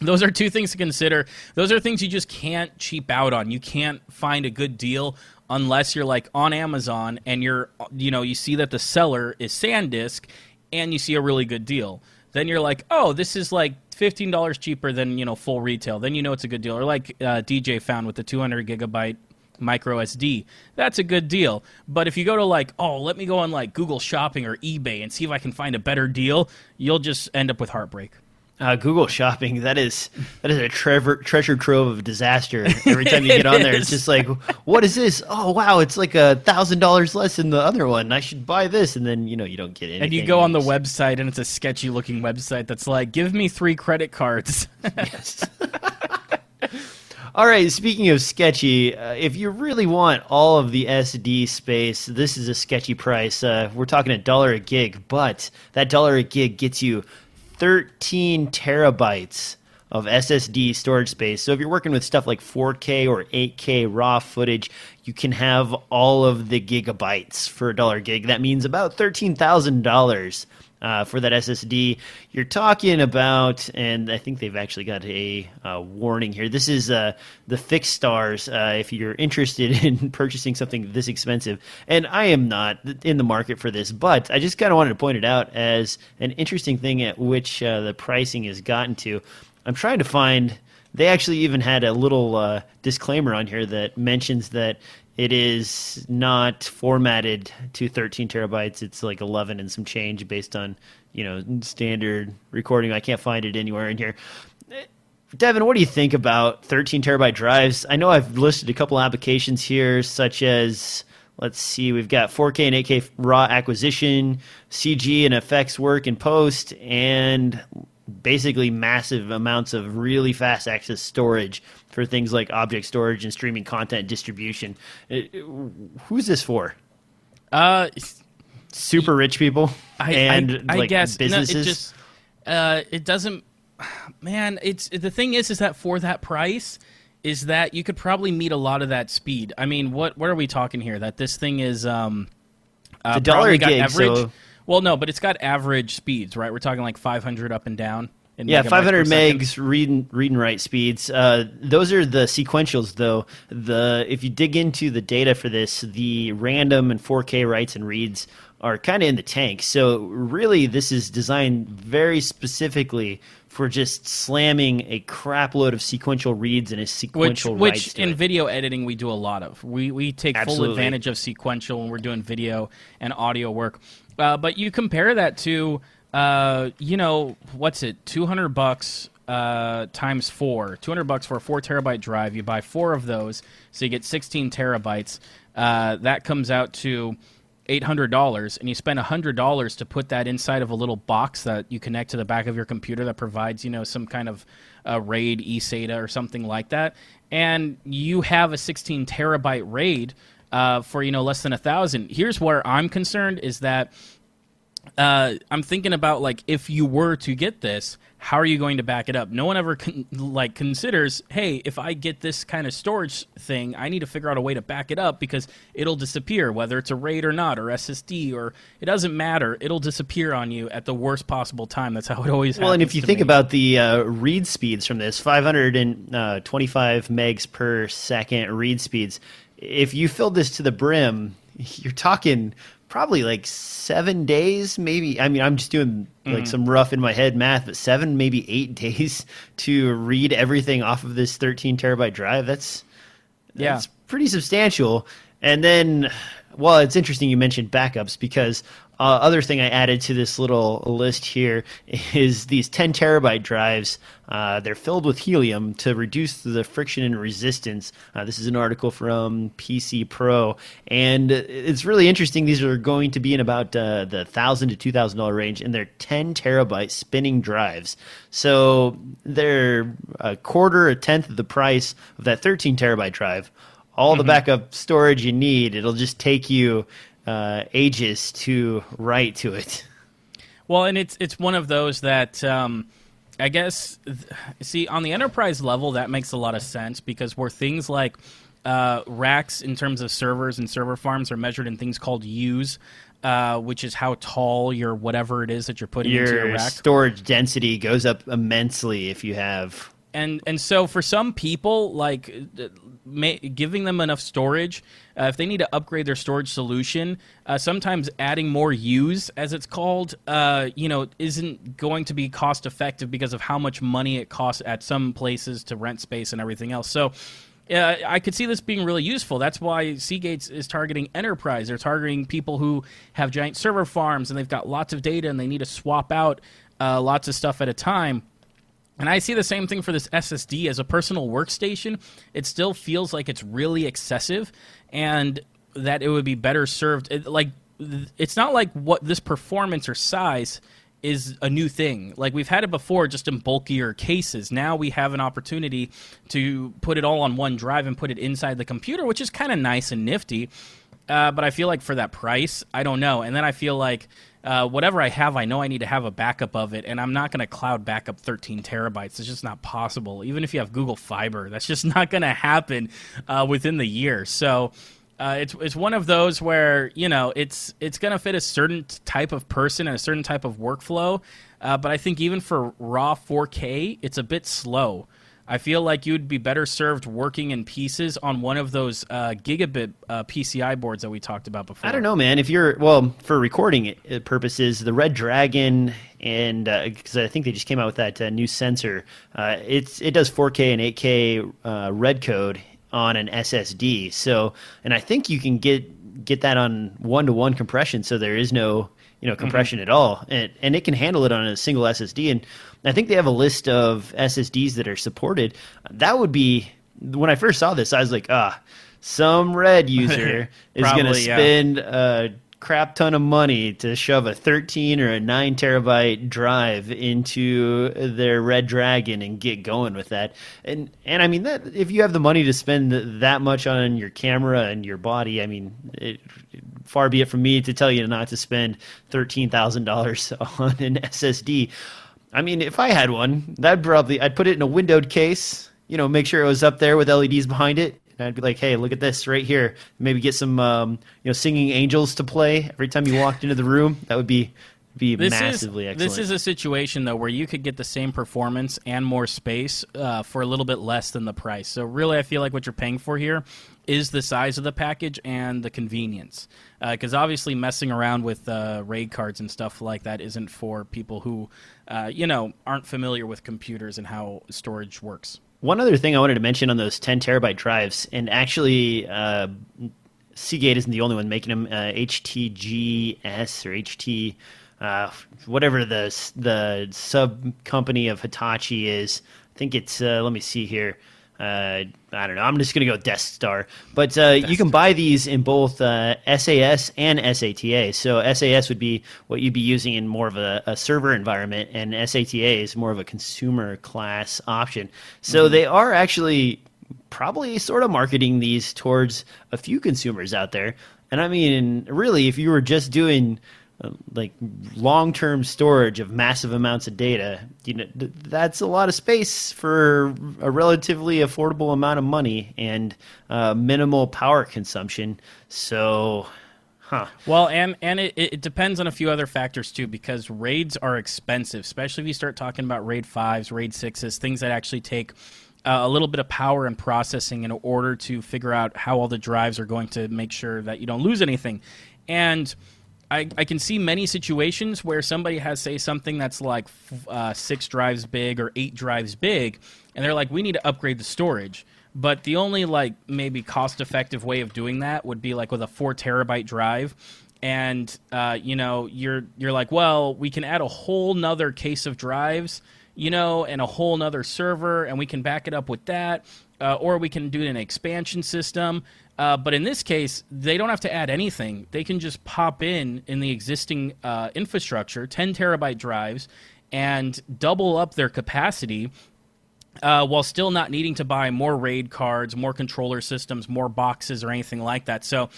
those are two things to consider. Those are things you just can't cheap out on. You can't find a good deal unless you're like on Amazon and you're you know, you see that the seller is SanDisk and you see a really good deal. Then you're like, "Oh, this is like $15 cheaper than, you know, full retail." Then you know it's a good deal. Or like uh, DJ found with the 200 gigabyte micro SD. That's a good deal. But if you go to like, "Oh, let me go on like Google Shopping or eBay and see if I can find a better deal," you'll just end up with heartbreak. Uh, Google Shopping that is that is a treasure treasure trove of disaster. Every time you get on there, it's just like, what is this? Oh wow, it's like a thousand dollars less than the other one. I should buy this, and then you know you don't get anything. And you go on the website, and it's a sketchy looking website that's like, give me three credit cards. Yes. all right. Speaking of sketchy, uh, if you really want all of the SD space, this is a sketchy price. Uh, we're talking a dollar a gig, but that dollar a gig gets you 13 terabytes of SSD storage space. So if you're working with stuff like 4K or 8K raw footage, you can have all of the gigabytes for a dollar gig. That means about $13,000 uh, for that SSD. You're talking about, and I think they've actually got a uh, warning here. This is uh, the Fixstars. Uh, if you're interested in purchasing something this expensive, and I am not in the market for this, but I just kind of wanted to point it out as an interesting thing at which uh, the pricing has gotten to. I'm trying to find. They actually even had a little uh, disclaimer on here that mentions that it is not formatted to 13 terabytes. It's like 11 and some change based on you know standard recording. I can't find it anywhere in here. Devin, what do you think about 13 terabyte drives? I know I've listed a couple applications here, such as let's see, we've got 4K and 8K raw acquisition, CG and effects work in post, and basically massive amounts of really fast access storage for things like object storage and streaming content distribution. Uh, who's this for? Uh, Super rich people I, and I, I like guess no, businesses. it just uh, it doesn't. Man, it's the thing is, is that for that price, is that you could probably meet a lot of that speed. I mean, what what are we talking here? That this thing is um, uh, The dollar gig, average. so- Well, no, but it's got average speeds, right? We're talking like 500 up and down. in Yeah, 500 megs read and, read and write speeds. Uh, those are the sequentials, though. The if you dig into the data for this, the random and 4K writes and reads are kind of in the tank. So really, this is designed very specifically for just slamming a crap load of sequential reads and a sequential which writes to in it. video editing we do a lot of. We we take full advantage of sequential when we're doing video and audio work. Uh, but you compare that to uh, you know what's it, two hundred bucks uh, times four, two hundred bucks for a four terabyte drive. You buy four of those, so you get sixteen terabytes. Uh, that comes out to eight hundred dollars, and you spend hundred dollars to put that inside of a little box that you connect to the back of your computer that provides you know some kind of uh, RAID eSATA or something like that, and you have a sixteen terabyte RAID uh, for you know less than a thousand. Here's where I'm concerned is that uh, I'm thinking about like if you were to get this, how are you going to back it up? No one ever con- like considers, hey, if I get this kind of storage thing, I need to figure out a way to back it up because it'll disappear, whether it's a RAID or not, or SSD, or it doesn't matter. It'll disappear on you at the worst possible time. That's how it always. Happens. Well, and if you think me. about the uh, read speeds from this, 525 megs per second read speeds, if you filled this to the brim, you're talking probably like seven days, maybe. I mean, I'm just doing Mm-hmm. like some rough in my head math, but seven, maybe eight days to read everything off of this 13 terabyte drive. That's Yeah. that's pretty substantial. And then, well, it's interesting you mentioned backups because uh, other thing I added to this little list here is these 10 terabyte drives. Uh, they're filled with helium to reduce the friction and resistance. Uh, this is an article from PC Pro, and it's really interesting. These are going to be in about uh, the thousand to two thousand dollar range, and they're 10 terabyte spinning drives. So they're a quarter, a tenth of the price of that 13 terabyte drive all the backup storage you need. It'll just take you uh, ages to write to it. Well, and it's it's one of those that um, I guess see on the enterprise level that makes a lot of sense because where things like uh, racks in terms of servers and server farms are measured in things called U's, uh, which is how tall your whatever it is that you're putting into your Your rack. storage density goes up immensely if you have. and and so for some people like ma- giving them enough storage uh, if they need to upgrade their storage solution uh, sometimes adding more use as it's called uh, you know isn't going to be cost effective because of how much money it costs at some places to rent space and everything else so uh, I could see this being really useful. That's why Seagates is targeting enterprise. They're targeting people who have giant server farms and they've got lots of data and they need to swap out uh, lots of stuff at a time And I see the same thing for this SSD as a personal workstation. It still feels like it's really excessive and that it would be better served. It, like, it's not like what this performance or size is a new thing. Like we've had it before just in bulkier cases. Now we have an opportunity to put it all on one drive and put it inside the computer, which is kind of nice and nifty. Uh, but I feel like for that price, I don't know. And then I feel like uh, whatever I have, I know I need to have a backup of it, and I'm not going to cloud backup 13 terabytes. It's just not possible. Even if you have Google Fiber, that's just not going to happen uh, within the year. So uh, it's it's one of those where you know it's it's going to fit a certain type of person and a certain type of workflow. Uh, but I think even for raw 4K, it's a bit slow. I feel like you'd be better served working in pieces on one of those uh, gigabit uh, PCI boards that we talked about before. I don't know, man. If you're well for recording purposes, the Red Dragon and because uh, I think they just came out with that uh, new sensor, uh, it's it does 4K and 8K uh, REDCODE on an SSD. So, and I think you can get get that on one to one compression, so there is no you know compression mm-hmm. at all, and and it can handle it on a single SSD. And I think they have a list of SSDs that are supported. That would be when I first saw this, I was like, ah, some red user is going to spend. Yeah. Uh, crap ton of money to shove a 13 or a 9 terabyte drive into their Red Dragon and get going with that. And and I mean that if you have the money to spend that much on your camera and your body, I mean, it, far be it from me to tell you not to spend $13,000 on an SSD. I mean, if I had one, that'd probably I'd put it in a windowed case, you know, make sure it was up there with LEDs behind it and I'd be like, "Hey, look at this right here. Maybe get some, um, you know, singing angels to play every time you walked into the room. That would be be this massively is, excellent. This is a situation though where you could get the same performance and more space uh, for a little bit less than the price. So really, I feel like what you're paying for here is the size of the package and the convenience. Because uh, obviously, messing around with uh, RAID cards and stuff like that isn't for people who, uh, you know, aren't familiar with computers and how storage works. One other thing I wanted to mention on those 10 terabyte drives, and actually, uh, Seagate isn't the only one making them. Uh, HTGS or HT, uh, whatever the the sub company of Hitachi is. I think it's. Uh, let me see here uh, I don't know. I'm just going to go Deskstar. But uh, you can buy these in both uh, SAS and SATA. So SAS would be what you'd be using in more of a, a, server environment, and SATA is more of a consumer class option. So mm-hmm. they are actually probably sort of marketing these towards a few consumers out there. And I mean, really, if you were just doing uh, like long-term storage of massive amounts of data you know th- that's a lot of space for a relatively affordable amount of money and uh, minimal power consumption. So huh. Well and and it, it depends on a few other factors too because raids are expensive especially if you start talking about raid 5s raid 6s things that actually take uh, a little bit of power and processing in order to figure out how all the drives are going to make sure that you don't lose anything. And I, I can see many situations where somebody has say something that's like uh, six drives big or eight drives big, and they're like, we need to upgrade the storage. But the only like maybe cost effective way of doing that would be like with a four terabyte drive, and uh, you know you're you're like, well, we can add a whole nother case of drives, you know, and a whole nother server, and we can back it up with that, uh, or we can do an expansion system. Uh, but in this case, they don't have to add anything. They can just pop in in the existing uh, infrastructure, 10 terabyte drives, and double up their capacity uh, while still not needing to buy more RAID cards, more controller systems, more boxes, or anything like that. So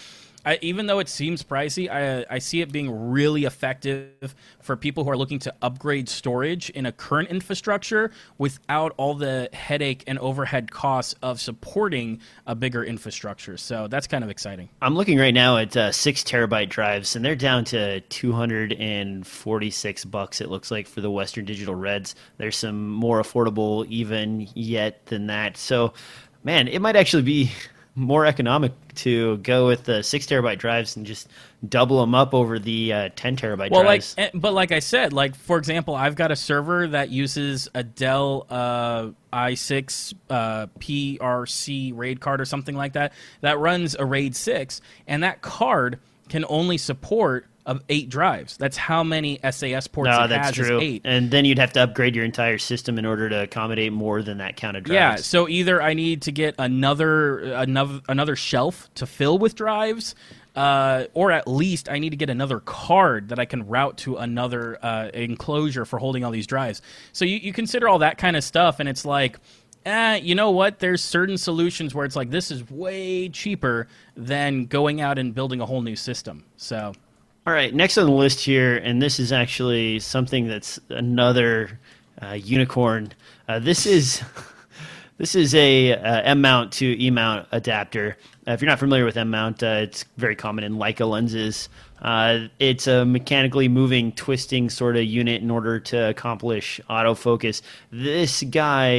I, even though it seems pricey, I, I see it being really effective for people who are looking to upgrade storage in a current infrastructure without all the headache and overhead costs of supporting a bigger infrastructure. So that's kind of exciting. I'm looking right now at uh, six terabyte drives, and they're down to 246 bucks. It looks like for the Western Digital Reds. There's some more affordable even yet than that. So, man, it might actually be more economic to go with the six terabyte drives and just double them up over the uh, 10 terabyte well, drives. Like, but like I said, like for example, I've got a server that uses a Dell uh, i6 uh, PRC RAID card or something like that that runs a RAID 6, and that card can only support of eight drives. That's how many SAS ports No, it that's has. true. eight. And then you'd have to upgrade your entire system in order to accommodate more than that count of drives. Yeah, so either I need to get another another another shelf to fill with drives, uh, or at least I need to get another card that I can route to another uh, enclosure for holding all these drives. So you, you consider all that kind of stuff, and it's like. Eh, you know what? There's certain solutions where it's like this is way cheaper than going out and building a whole new system. So All right, next on the list here, and this is actually something that's another uh, unicorn. Uh, this is this is a uh, M mount to E mount adapter. Uh, if you're not familiar with M mount, uh, it's very common in Leica lenses. Uh, it's a mechanically moving, twisting sort of unit in order to accomplish autofocus. This guy,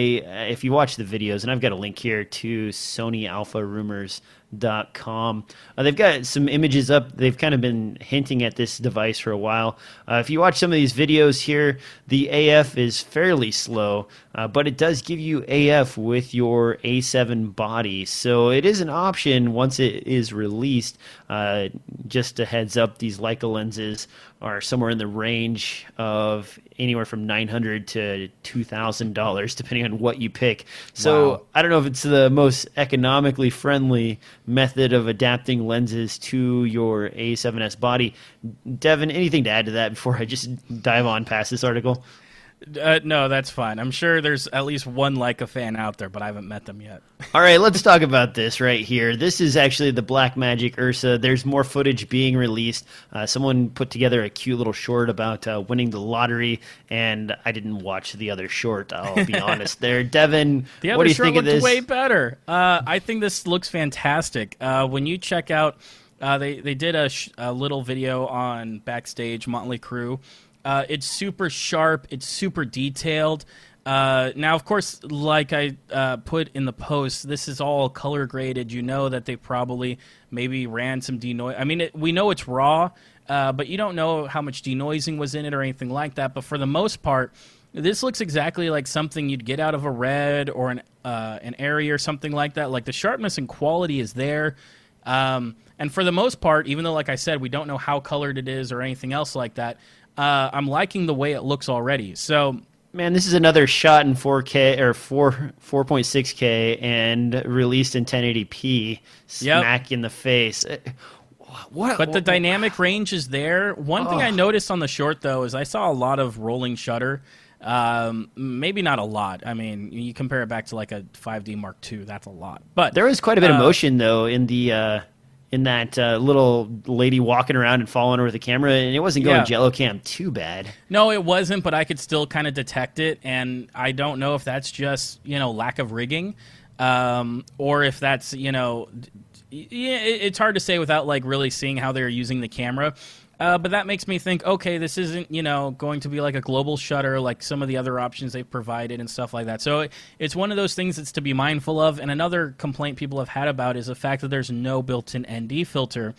if you watch the videos, and I've got a link here to Sony Alpha Rumors dot com. Uh, they've got some images up. They've kind of been hinting at this device for a while. Uh, if you watch some of these videos here, the AF is fairly slow, uh, but it does give you AF with your A7 body. So it is an option once it is released. Uh, just a heads up, these Leica lenses are somewhere in the range of anywhere from nine hundred to two thousand dollars, depending on what you pick. So Wow. I don't know if it's the most economically friendly method of adapting lenses to your A7S body. Devin, anything to add to that before I just dive on past this article? Uh, no, that's fine. I'm sure there's at least one Leica fan out there, but I haven't met them yet. All right, let's talk about this right here. This is actually the Blackmagic Ursa. There's more footage being released. Uh, someone put together a cute little short about uh, winning the lottery, and I didn't watch the other short. I'll be honest. There, Devin. The other what do you short think of this? way better. Uh, I think this looks fantastic. Uh, when you check out, uh, they they did a, sh- a little video on backstage Motley Crue. Uh, it's super sharp. It's super detailed. Uh, now, of course, like I uh, put in the post, this is all color graded. You know that they probably maybe ran some denoise. I mean, it, we know it's raw, uh, but you don't know how much denoising was in it or anything like that. But for the most part, this looks exactly like something you'd get out of a red or an uh, an ARRI or something like that. Like the sharpness and quality is there. Um, and for the most part, even though, like I said, we don't know how colored it is or anything else like that, uh, I'm liking the way it looks already. So Man, this is another shot in 4K or 4 4.6K and released in 1080p. Smack in the face. Uh, What? But the dynamic range is there. One thing I noticed on the short though is I saw a lot of rolling shutter. Um, maybe not a lot. I mean, you compare it back to like a 5D Mark II, that's a lot. But There was quite a bit of Uh, motion though in the uh, in that uh, little lady walking around and following her with the camera, and it wasn't going Yeah. jello cam too bad. No, it wasn't, but I could still kind of detect it, and I don't know if that's just you know lack of rigging, um, or if that's you know, yeah, it- it's hard to say without like really seeing how they're using the camera. Uh, but that makes me think, okay, this isn't you know going to be like a global shutter like some of the other options they've provided and stuff like that. So it, it's one of those things that's to be mindful of. And another complaint people have had about is the fact that there's no built-in ND filter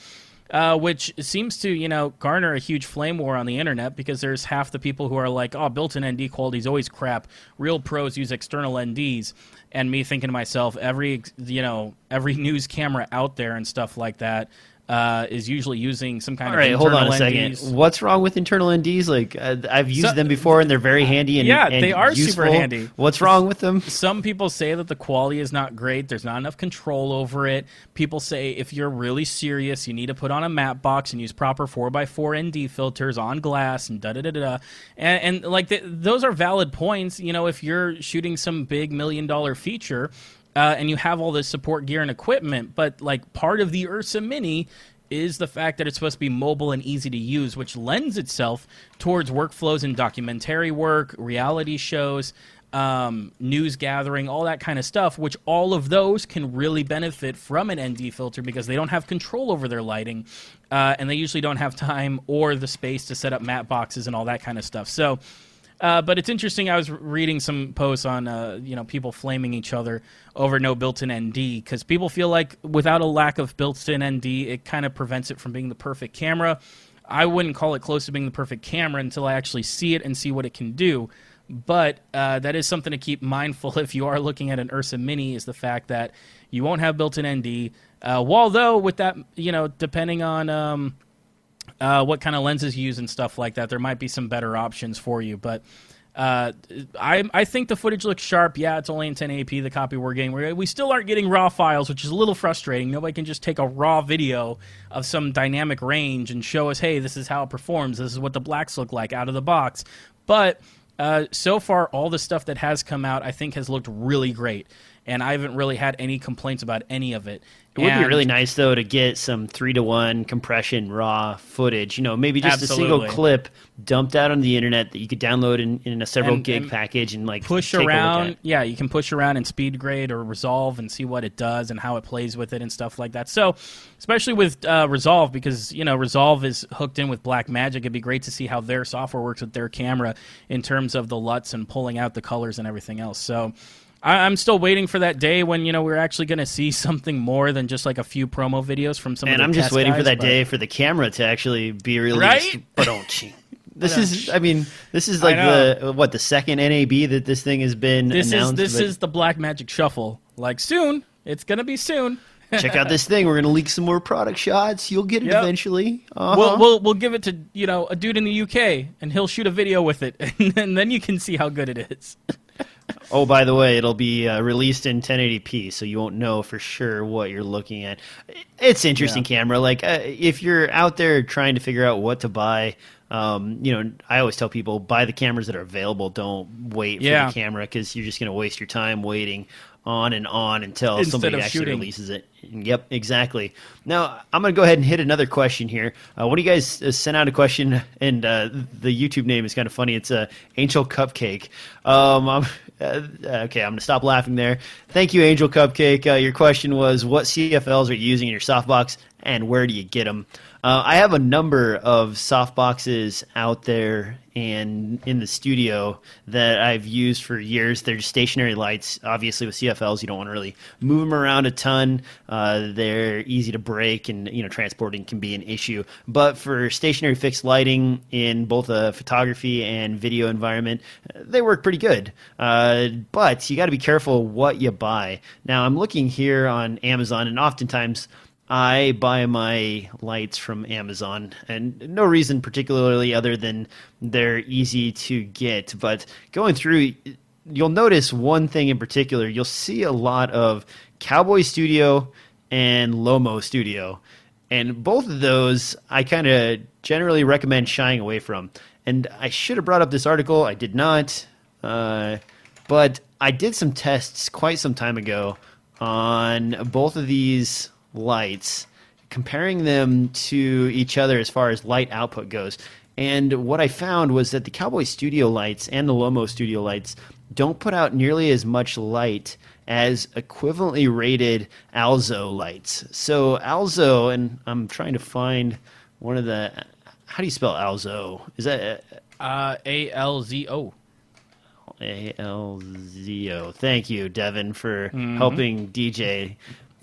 uh, which seems to you know garner a huge flame war on the internet because there's half the people who are like, "Oh, built-in ND quality is always crap. Real pros use external NDs," and me thinking to myself, every you know every news camera out there and stuff like that uh, is usually using some kind All of right, hold on a second. NDs. What's wrong with internal NDs? Like uh, I've used So- them before, and they're very handy and Yeah, and they are super handy. What's wrong with them? Some people say that the quality is not great. There's not enough control over it. People say if you're really serious, you need to put on a matte box and use proper 4x4 ND filters on glass and da da da da. da. And, and like th those are valid points. You know, if you're shooting some big million dollar feature uh, and you have all this support gear and equipment, but like part of the Ursa Mini is the fact that it's supposed to be mobile and easy to use, which lends itself towards workflows in documentary work, reality shows, um, news gathering, all that kind of stuff, which all of those can really benefit from an ND filter because they don't have control over their lighting uh, and they usually don't have time or the space to set up matte boxes and all that kind of stuff. So, uh, but it's interesting. I was reading some posts on, uh, you know, people flaming each other over no built-in ND because people feel like without a lack of built-in ND, it kind of prevents it from being the perfect camera. I wouldn't call it close to being the perfect camera until I actually see it and see what it can do. But uh, that is something to keep mindful if you are looking at an Ursa Mini. Is the fact that you won't have built-in ND. Uh, while though with that, you know, depending on um, uh, what kind of lenses you use and stuff like that. There might be some better options for you, but. Uh, I I think the footage looks sharp. Yeah, it's only in 1080p. The copy we're getting, we we still aren't getting raw files, which is a little frustrating. Nobody can just take a raw video of some dynamic range and show us, hey, this is how it performs. This is what the blacks look like out of the box. But uh, so far, all the stuff that has come out, I think, has looked really great, and I haven't really had any complaints about any of it. It would And- be really nice though to get some three to one compression raw footage. You know, maybe just a single clip dumped out on the internet that you could download in, in a several And- gig and package and like push take a look around. Yeah, you can push around in SpeedGrade or resolve and see what it does and how it plays with it and stuff like that. So, especially with uh, resolve, because you know resolve is hooked in with Blackmagic, it'd be great to see how their software works with their camera in terms of the LUTs and pulling out the colors and everything else. So. I- I'm still waiting for that day when you know we're actually going to see something more than just like a few promo videos from some. And of the I'm just waiting for that but- day for the camera to actually be released. Right? But don't? This is, I mean, this is like the what the second NAB that this thing has been This is this but is the Blackmagic Shuffle. Like soon, it's going to be soon. check out this thing. We're gonna leak some more product shots. You'll get it Yep. eventually. Uh-huh. We'll, we'll we'll give it to you know a dude in the UK, and he'll shoot a video with it, and then you can see how good it is. Oh, by the way, it'll be uh, released in 1080p, so you won't know for sure what you're looking at. It's interesting Yeah. camera. Like uh, if you're out there trying to figure out what to buy, um, you know, I always tell people buy the cameras that are available. Don't wait Yeah. for the camera because you're just going to waste your time waiting on and on until Instead somebody actually shooting. releases it. Yep, exactly. Now I'm going to go ahead and hit another question here. Uh, one of you guys uh, sent out a question, and uh, the YouTube name is kind of funny. It's a uh, Angel Cupcake. Um, I'm, uh, okay, I'm going to stop laughing there. Thank you, Angel Cupcake. Uh, your question was, what CFLs are you using in your softbox, and where do you get them? Uh, I have a number of softboxes out there and in the studio that I've used for years. They're just stationary lights. Obviously, with CFLs, you don't want to really move them around a ton. Uh, they're easy to break, and you know transporting can be an issue. But for stationary fixed lighting in both a photography and video environment, they work pretty good. Uh, but you got to be careful what you buy. Now, I'm looking here on Amazon, and oftentimes. I buy my lights from Amazon, and no reason particularly other than they're easy to get. But going through, you'll notice one thing in particular. You'll see a lot of Cowboy Studio and Lomo Studio, and both of those I kind of generally recommend shying away from. And I should have brought up this article. I did not, uh, but I did some tests quite some time ago on both of these lights, comparing them to each other as far as light output goes. And what I found was that the Cowboy Studio lights and the Lomo Studio lights don't put out nearly as much light as equivalently rated Alzo lights. So Alzo, and I'm trying to find one of the. How do you spell Alzo? Is that Uh, A L Z O. A L Z O. Thank you, Devin, for Mm-hmm. helping DJ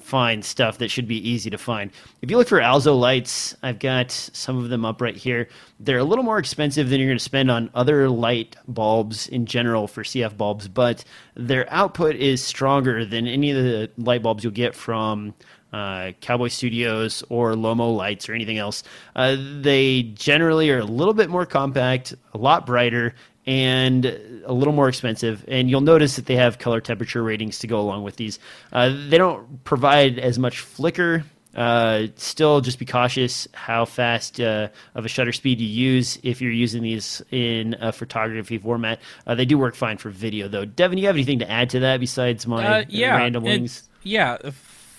find stuff that should be easy to find. If you look for Alzo lights, I've got some of them up right here. They're a little more expensive than you're going to spend on other light bulbs in general for CF bulbs, but their output is stronger than any of the light bulbs you'll get from uh, Cowboy Studios or Lomo lights or anything else. Uh, they generally are a little bit more compact, a lot brighter, and a little more expensive. And you'll notice that they have color temperature ratings to go along with these. Uh, they don't provide as much flicker. Uh, still, just be cautious how fast uh, of a shutter speed you use if you're using these in a photography format. Uh, they do work fine for video, though. Devin, you have anything to add to that besides my Uh, yeah, it's- yeah.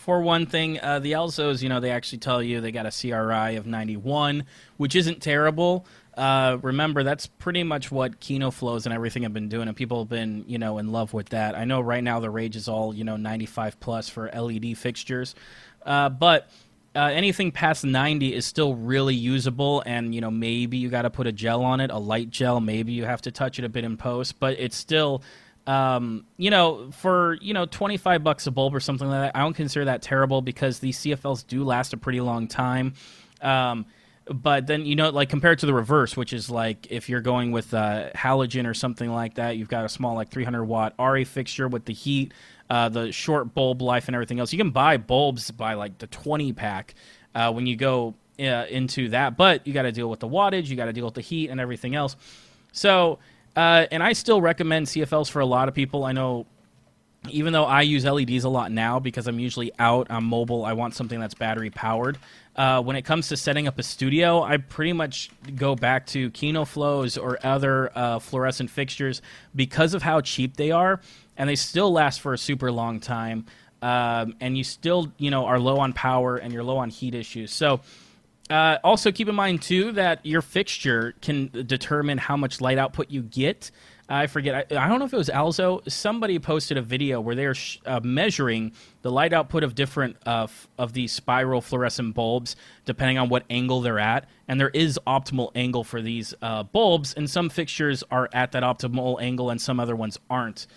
For one thing, uh, the Alzos, you know, they actually tell you they got a CRI of 91, which isn't terrible. Uh, remember, that's pretty much what Kino Flos and everything have been doing, and people have been, you know, in love with that. I know right now the rage is all, you know, 95 plus for LED fixtures, uh, but uh, anything past 90 is still really usable, and you know, maybe you got to put a gel on it, a light gel. Maybe you have to touch it a bit in post, but it's still um, you know, for you know, twenty five bucks a bulb or something like that, I don't consider that terrible because these CFLs do last a pretty long time. Um, but then you know, like compared to the reverse, which is like if you're going with uh, halogen or something like that, you've got a small like 300 watt ARRI fixture with the heat, uh, the short bulb life, and everything else. You can buy bulbs by like the 20 pack uh, when you go uh, into that. But you got to deal with the wattage, you got to deal with the heat and everything else. So, uh, and I still recommend CFLs for a lot of people. I know even though I use LEDs a lot now because I'm usually out, I'm mobile, I want something that's battery powered. Uh, when it comes to setting up a studio, I pretty much go back to Kino Flos or other uh, fluorescent fixtures because of how cheap they are, and they still last for a super long time. Um, and you still, you know, are low on power and you're low on heat issues. So. Uh, also, keep in mind too that your fixture can determine how much light output you get. I forget. I, I, don't know if it was Alzo. Somebody posted a video where they're sh- uh, measuring the light output of different uh, f- of these spiral fluorescent bulbs, depending on what angle they're at. And there is optimal angle for these uh, bulbs, and some fixtures are at that optimal angle, and some other ones aren't.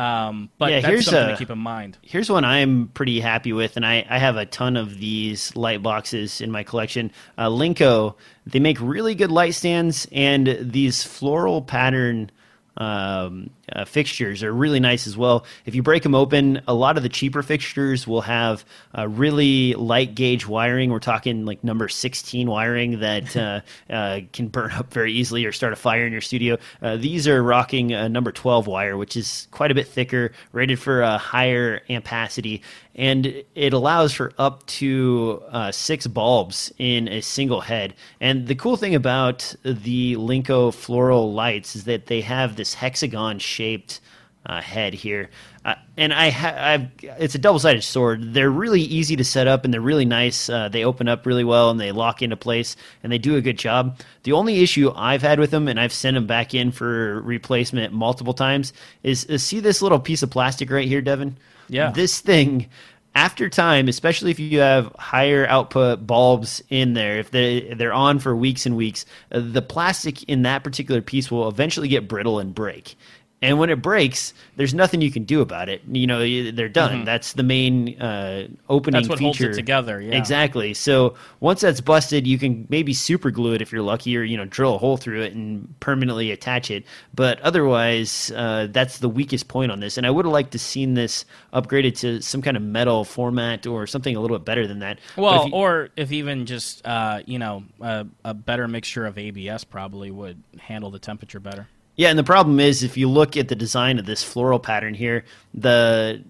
Um, but yeah, here's something a, to keep in mind. Here's one I'm pretty happy with, and I, I have a ton of these light boxes in my collection. Uh, Linco, they make really good light stands, and these floral pattern um, uh, fixtures are really nice as well. If you break them open, a lot of the cheaper fixtures will have uh, really light gauge wiring. We're talking like number 16 wiring that uh, uh, can burn up very easily or start a fire in your studio. Uh, these are rocking a number 12 wire, which is quite a bit thicker, rated for a higher ampacity, and it allows for up to uh, six bulbs in a single head. And the cool thing about the Linco floral lights is that they have this hexagon shaped uh, head here. Uh, and I have it's a double sided sword. They're really easy to set up and they're really nice. Uh, they open up really well and they lock into place and they do a good job. The only issue I've had with them, and I've sent them back in for replacement multiple times, is, is see this little piece of plastic right here, Devin? Yeah. This thing after time, especially if you have higher output bulbs in there, if they they're on for weeks and weeks, uh, the plastic in that particular piece will eventually get brittle and break. And when it breaks, there's nothing you can do about it. You know, they're done. Mm-hmm. That's the main uh, opening that's what feature. holds it together. Yeah. Exactly. So once that's busted, you can maybe super glue it if you're lucky, or you know, drill a hole through it and permanently attach it. But otherwise, uh, that's the weakest point on this. And I would have liked to seen this upgraded to some kind of metal format or something a little bit better than that. Well, if you, or if even just uh, you know a, a better mixture of ABS probably would handle the temperature better. Yeah, and the problem is if you look at the design of this floral pattern here, the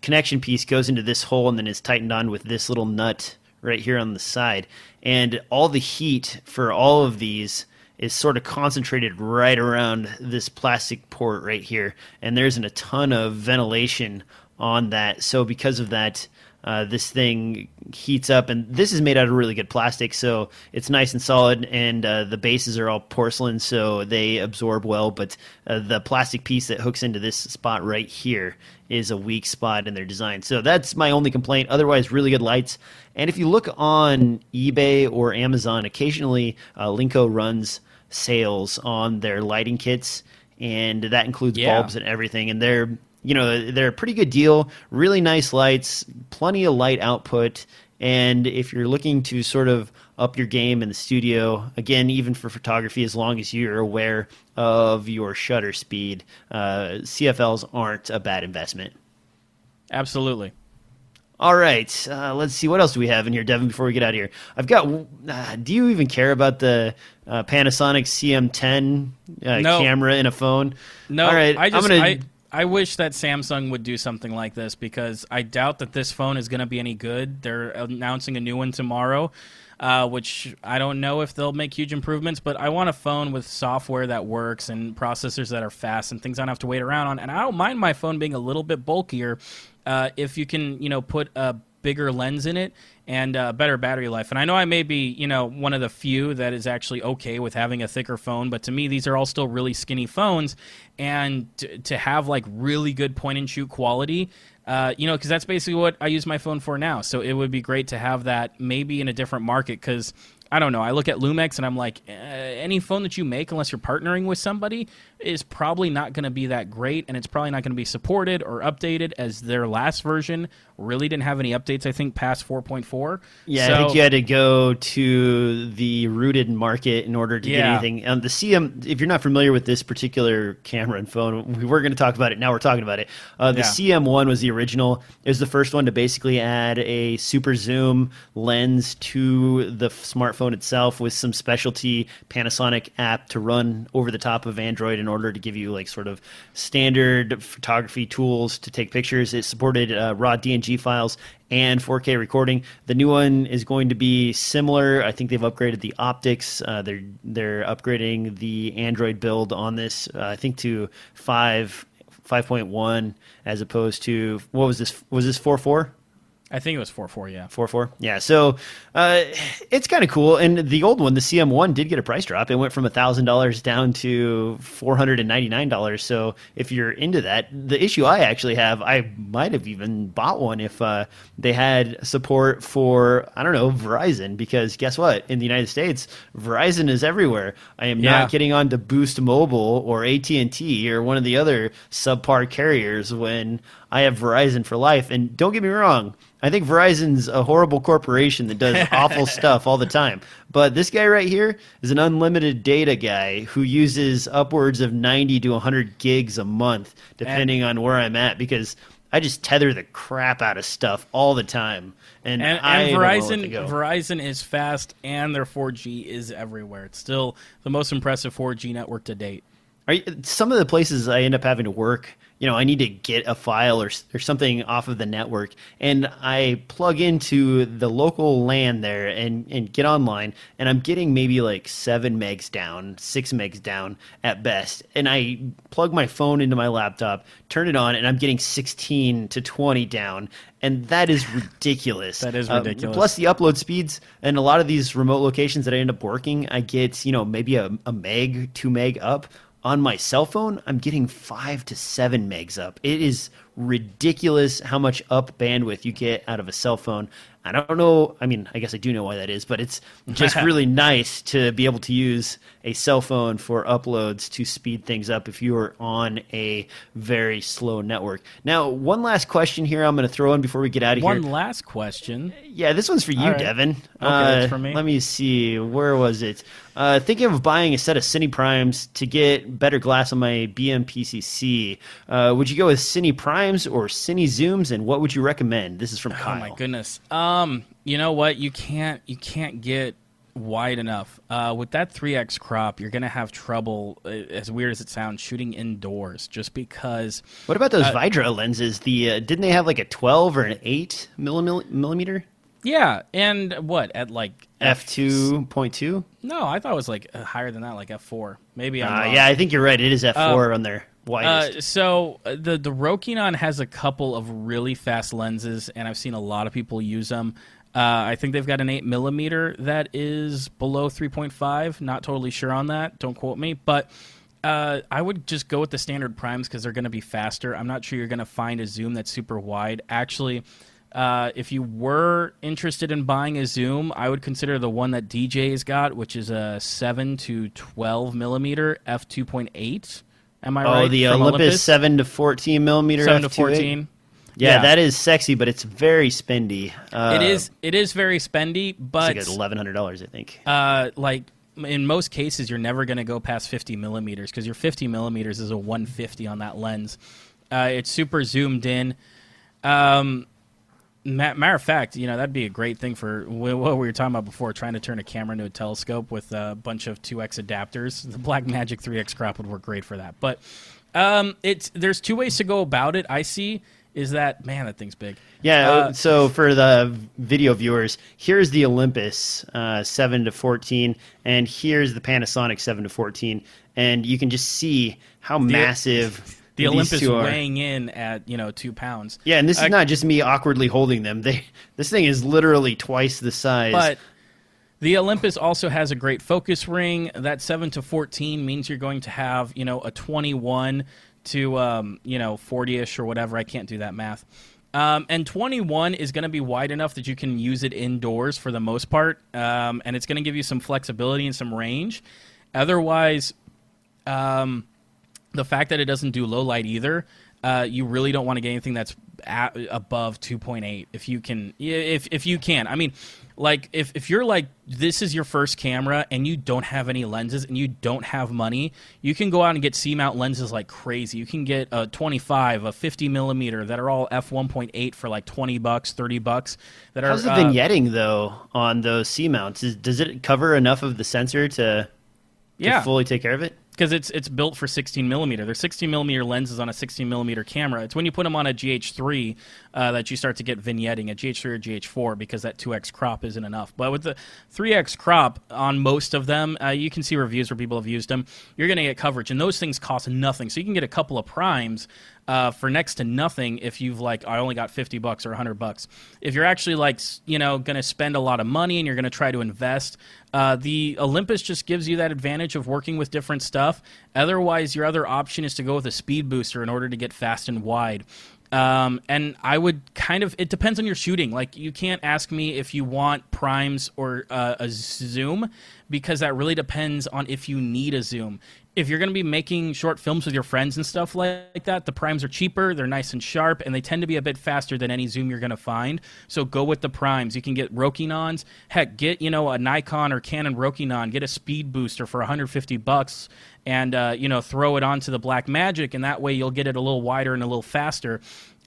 connection piece goes into this hole and then is tightened on with this little nut right here on the side. And all the heat for all of these is sort of concentrated right around this plastic port right here. And there isn't a ton of ventilation on that. So because of that, uh, this thing heats up, and this is made out of really good plastic, so it's nice and solid. And uh, the bases are all porcelain, so they absorb well. But uh, the plastic piece that hooks into this spot right here is a weak spot in their design. So that's my only complaint. Otherwise, really good lights. And if you look on eBay or Amazon, occasionally uh, Linco runs sales on their lighting kits, and that includes yeah. bulbs and everything. And they're you know they're a pretty good deal really nice lights plenty of light output and if you're looking to sort of up your game in the studio again even for photography as long as you're aware of your shutter speed uh, cfls aren't a bad investment absolutely all right, uh, let's see what else do we have in here, Devin. Before we get out of here, I've got. Uh, do you even care about the uh, Panasonic CM10 uh, no. camera in a phone? No. All right, I just, I'm gonna. I, I wish that Samsung would do something like this because I doubt that this phone is going to be any good. They're announcing a new one tomorrow, uh, which I don't know if they'll make huge improvements, but I want a phone with software that works and processors that are fast and things I don't have to wait around on. And I don't mind my phone being a little bit bulkier uh, if you can, you know, put a bigger lens in it and uh, better battery life. And I know I may be, you know, one of the few that is actually okay with having a thicker phone, but to me, these are all still really skinny phones. And to, to have like really good point and shoot quality, uh, you know, because that's basically what I use my phone for now. So it would be great to have that maybe in a different market because I don't know. I look at Lumix and I'm like, uh, any phone that you make, unless you're partnering with somebody, is probably not going to be that great, and it's probably not going to be supported or updated as their last version really didn't have any updates. I think past 4.4. Yeah, So- I think you had to go to the rooted market in order to get anything. Um, the CM, if you're not familiar with this particular camera and phone, we were going to talk about it. Now we're talking about it. Uh, the Yeah. CM1 was the original. It was the first one to basically add a super zoom lens to the smartphone itself with some specialty Panasonic app to run over the top of Android in order to give you like sort of standard photography tools to take pictures. It supported uh, raw DNG files and 4K recording. The new one is going to be similar. I think they've upgraded the optics. Uh, they're they're upgrading the Android build on this. Uh, I think to five. 5.1 as opposed to what was this was this 4.4 I think it was four four, yeah. Four four, yeah. So uh, it's kind of cool. And the old one, the CM one, did get a price drop. It went from thousand dollars down to four hundred and ninety nine dollars. So if you're into that, the issue I actually have, I might have even bought one if uh, they had support for I don't know Verizon because guess what? In the United States, Verizon is everywhere. I am Yeah. not getting on to Boost Mobile or AT and T or one of the other subpar carriers when I have Verizon for life. And don't get me wrong, I think Verizon's a horrible corporation that does awful stuff all the time. But this guy right here is an unlimited data guy who uses upwards of 90 to 100 gigs a month, depending on where I'm at, because I just tether the crap out of stuff all the time. And, And, I and don't know where to Verizon. Verizon is fast, and their 4G is everywhere. It's still the most impressive 4G network to date. Are you, some of the places I end up having to work, you know, I need to get a file or, or something off of the network, and I plug into the local LAN there and, and get online, and I'm getting maybe like seven megs down, six megs down at best, and I plug my phone into my laptop, turn it on, and I'm getting 16 to 20 down, and that is ridiculous. That is Uh, ridiculous. plus the upload speeds and a lot of these remote locations that I end up working, I get you know maybe a, a meg, two meg up. On my cell phone, I'm getting five to seven megs up. It is ridiculous how much up bandwidth you get out of a cell phone. I don't know. I mean, I guess I do know why that is, but it's just really nice to be able to use a cell phone for uploads to speed things up if you are on a very slow network. Now, one last question here I'm going to throw in before we get out of here. One last question. Yeah, this one's for you, right. Devin. Okay, uh, that's for me. Let me see. Where was it? Uh, thinking of buying a set of Cine Primes to get better glass on my BMPCC. Uh, would you go with Cine Primes or Cine Zooms, and what would you recommend? This is from Kyle. Oh my goodness. Um, you know what? You can't you can't get wide enough. Uh, with that 3x crop, you're gonna have trouble. uh, As weird as it sounds, shooting indoors, just because. What about those Veydra lenses? The uh, didn't they have like a 12 or an 8 millimeter Yeah, and what at like f 2.2? No, I thought it was like uh, higher than that, like f4. Maybe I'm Uh, wrong. yeah, I think you're right. It is f4 on their widest. Uh, so uh, the the Rokinon has a couple of really fast lenses, and I've seen a lot of people use them. Uh, I think they've got an eight millimeter that is below three point five. Not totally sure on that. Don't quote me, but. Uh, I would just go with the standard primes because they're going to be faster. I'm not sure you're going to find a zoom that's super wide. Actually, uh, if you were interested in buying a zoom, I would consider the one that DJ's got, which is a 7 to 12 millimeter f 2.8. Am I oh, right? Oh, the From Olympus, 7 to 14 millimeter 7 to f2.8? 14. Yeah, Yeah. that is sexy, but it's very spendy. Uh, it is it is very spendy, but It's like eleven hundred dollars, I think. uh, like in most cases, you're never going to go past 50 millimeters because your 50 millimeters is a 150 on that lens. Uh, it's super zoomed in. Um, matter of fact, you know that'd be a great thing for what we were talking about before, trying to turn a camera into a telescope with a bunch of 2x adapters. The Blackmagic 3x crop would work great for that. But um, it's there's two ways to go about it. I see is that man, that thing's big. Yeah. Uh, so for the video viewers, here's the Olympus uh, seven to fourteen, and here's the Panasonic seven to fourteen, and you can just see how massive The Olympus weighing in at you know two pounds. Yeah, and this is Uh, not just me awkwardly holding them. They this thing is literally twice the size. But the Olympus also has a great focus ring. That 7 to 14 means you're going to have, you know, a 21 to, um, you know, 40 ish or whatever. I can't do that math. Um, and 21 is going to be wide enough that you can use it indoors for the most part. Um, and it's going to give you some flexibility and some range. Otherwise, um, the fact that it doesn't do low light either, uh, you really don't want to get anything that's at, above 2.8 if you can if if you can. I mean, like if if you're like this is your first camera and you don't have any lenses and you don't have money, you can go out and get C mount lenses like crazy. You can get a 25, a 50 millimeter that are all f 1.8 for like 20 bucks, 30 bucks. That How's are the uh, vignetting though on those C mounts? Is, does it cover enough of the sensor to, to yeah fully take care of it? Because it's it's built for 16 millimeter. There's 16 millimeter lenses on a 16 millimeter camera. It's when you put them on a GH3 uh, that you start to get vignetting, a GH3 or GH4, because that 2x crop isn't enough. But with the 3x crop on most of them, uh, you can see reviews where people have used them. You're going to get coverage, and those things cost nothing. So you can get a couple of primes uh, for next to nothing if you've like I only got 50 bucks or 100 bucks. If you're actually like you know going to spend a lot of money and you're going to try to invest, uh, the Olympus just gives you that advantage of working with different stuff. Otherwise, your other option is to go with a speed booster in order to get fast and wide. Um, and I would kind of, it depends on your shooting. Like, you can't ask me if you want primes or uh, a zoom because that really depends on if you need a zoom. If you're going to be making short films with your friends and stuff like that, the primes are cheaper, they're nice and sharp, and they tend to be a bit faster than any zoom you're going to find. So go with the primes. You can get Rokinons. Heck, get you know a Nikon or Canon Rokinon. Get a speed booster for 150 bucks, and uh, you know throw it onto the Blackmagic, and that way you'll get it a little wider and a little faster.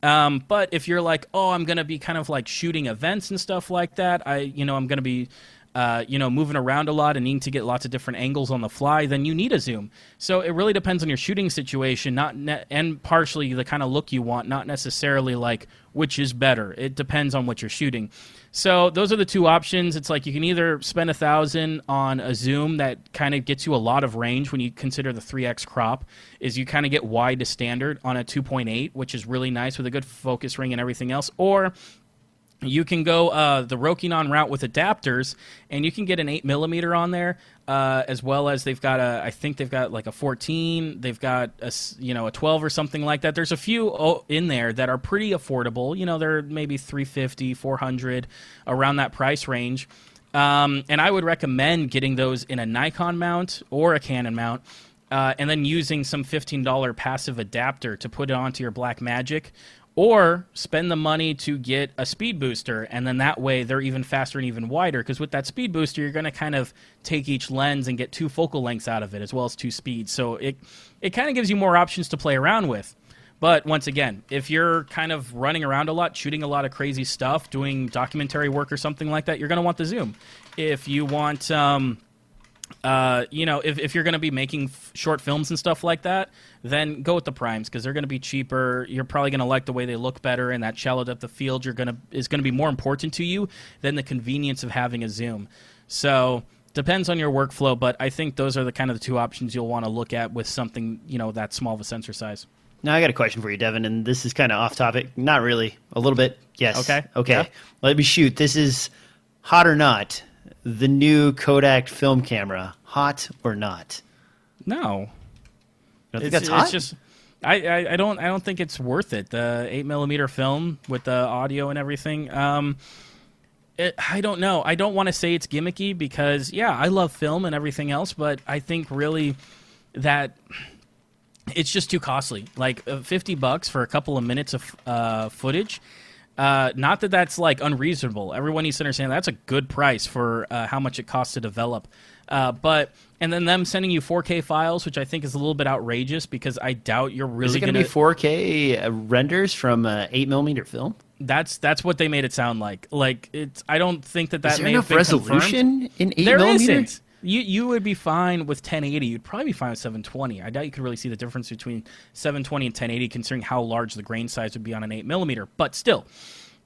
Um, but if you're like, oh, I'm gonna be kind of like shooting events and stuff like that, I, you know, I'm gonna be, uh, you know, moving around a lot and needing to get lots of different angles on the fly, then you need a zoom. So it really depends on your shooting situation, not ne- and partially the kind of look you want, not necessarily like which is better. It depends on what you're shooting. So those are the two options. It's like you can either spend a thousand on a zoom that kind of gets you a lot of range when you consider the 3x crop, is you kind of get wide to standard on a 2.8, which is really nice with a good focus ring and everything else, or you can go uh, the Rokinon route with adapters, and you can get an eight millimeter on there, uh, as well as they've got a. I think they've got like a 14. They've got a you know a 12 or something like that. There's a few in there that are pretty affordable. You know, they're maybe 350, 400, around that price range. Um, and I would recommend getting those in a Nikon mount or a Canon mount. Uh, and then using some $15 passive adapter to put it onto your Blackmagic or spend the money to get a speed booster and then that way they're even faster and even wider because with that speed booster you're going to kind of take each lens and get two focal lengths out of it as well as two speeds. So it it kind of gives you more options to play around with. But once again if you're kind of running around a lot shooting a lot of crazy stuff doing documentary work or something like that you're going to want the zoom. If you want um, uh, you know, if, if you're going to be making f- short films and stuff like that, then go with the primes because they're going to be cheaper. You're probably going to like the way they look better, and that shallow depth of field you're going to is going to be more important to you than the convenience of having a zoom. So depends on your workflow, but I think those are the kind of the two options you'll want to look at with something you know that small of a sensor size. Now I got a question for you, Devin, and this is kind of off topic. Not really. A little bit. Yes. Okay. Okay. Yeah. Let me shoot. This is hot or not. The new Kodak film camera. Hot or not? No, You don't think it's, that's hot? it's just. I, I, I don't I don't think it's worth it. The eight millimeter film with the audio and everything. Um, it, I don't know. I don't want to say it's gimmicky because yeah, I love film and everything else, but I think really that it's just too costly. Like uh, fifty bucks for a couple of minutes of uh, footage. Uh, not that that's like unreasonable. Everyone needs to understand that's a good price for uh, how much it costs to develop. Uh, but and then them sending you 4K files, which I think is a little bit outrageous because I doubt you're really is it going to be 4K uh, renders from uh, 8 millimeter film? that's that's what they made it sound like. Like it's. I don't think that that Is there may enough have been confirmed. resolution in 8 There millimeter? not You you would be fine with 1080. You'd probably be fine with 720. I doubt you could really see the difference between 720 and 1080, considering how large the grain size would be on an 8 millimeter. But still,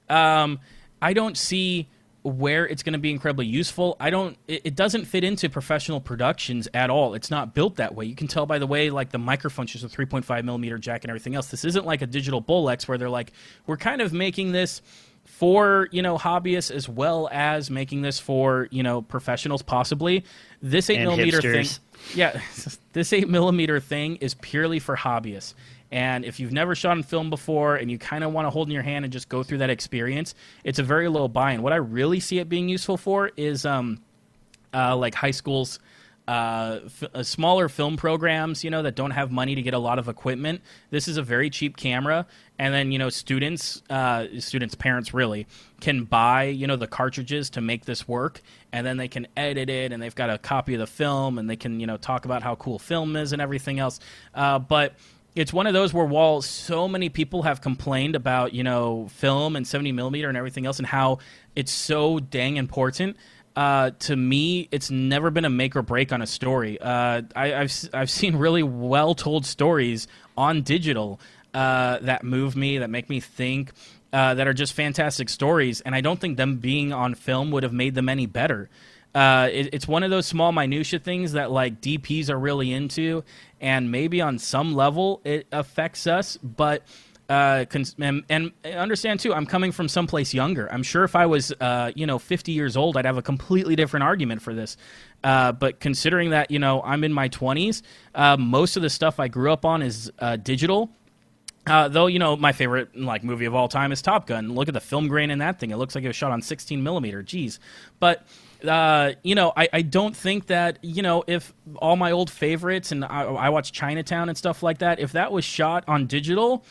um, I don't see where it's going to be incredibly useful. I don't. It, it doesn't fit into professional productions at all. It's not built that way. You can tell by the way, like the microphone's just a 3.5 millimeter jack and everything else. This isn't like a digital Bolex where they're like, we're kind of making this for you know hobbyists as well as making this for you know professionals possibly. This 8 And millimeter thing yeah this 8 millimeter thing is purely for hobbyists. And if you've never shot on film before and you kind of want to hold in your hand and just go through that experience it's a very low buy-in. What i really see it being useful for is um, uh, like high schools uh, f- uh, smaller film programs, you know, that don't have money to get a lot of equipment. This is a very cheap camera, and then you know, students, uh, students' parents really can buy you know the cartridges to make this work, and then they can edit it, and they've got a copy of the film, and they can you know talk about how cool film is and everything else. Uh, but it's one of those where while so many people have complained about you know film and 70 millimeter and everything else and how it's so dang important uh, to me, it's never been a make or break on a story. Uh, I, have I've seen really well told stories on digital uh, that move me, that make me think, uh, that are just fantastic stories, and I don't think them being on film would have made them any better. Uh, it, it's one of those small minutia things that like DPs are really into, and maybe on some level it affects us, but uh, cons- and, and, understand too, I'm coming from someplace younger. I'm sure if I was, uh, you know, 50 years old, I'd have a completely different argument for this. Uh, but considering that, you know, I'm in my 20s, uh, most of the stuff I grew up on is uh, digital. Uh, though you know my favorite like movie of all time is Top Gun. Look at the film grain in that thing; it looks like it was shot on 16 millimeter. Jeez, but uh, you know, I, I don't think that, you know, if all my old favorites and I, I watch Chinatown and stuff like that, if that was shot on digital,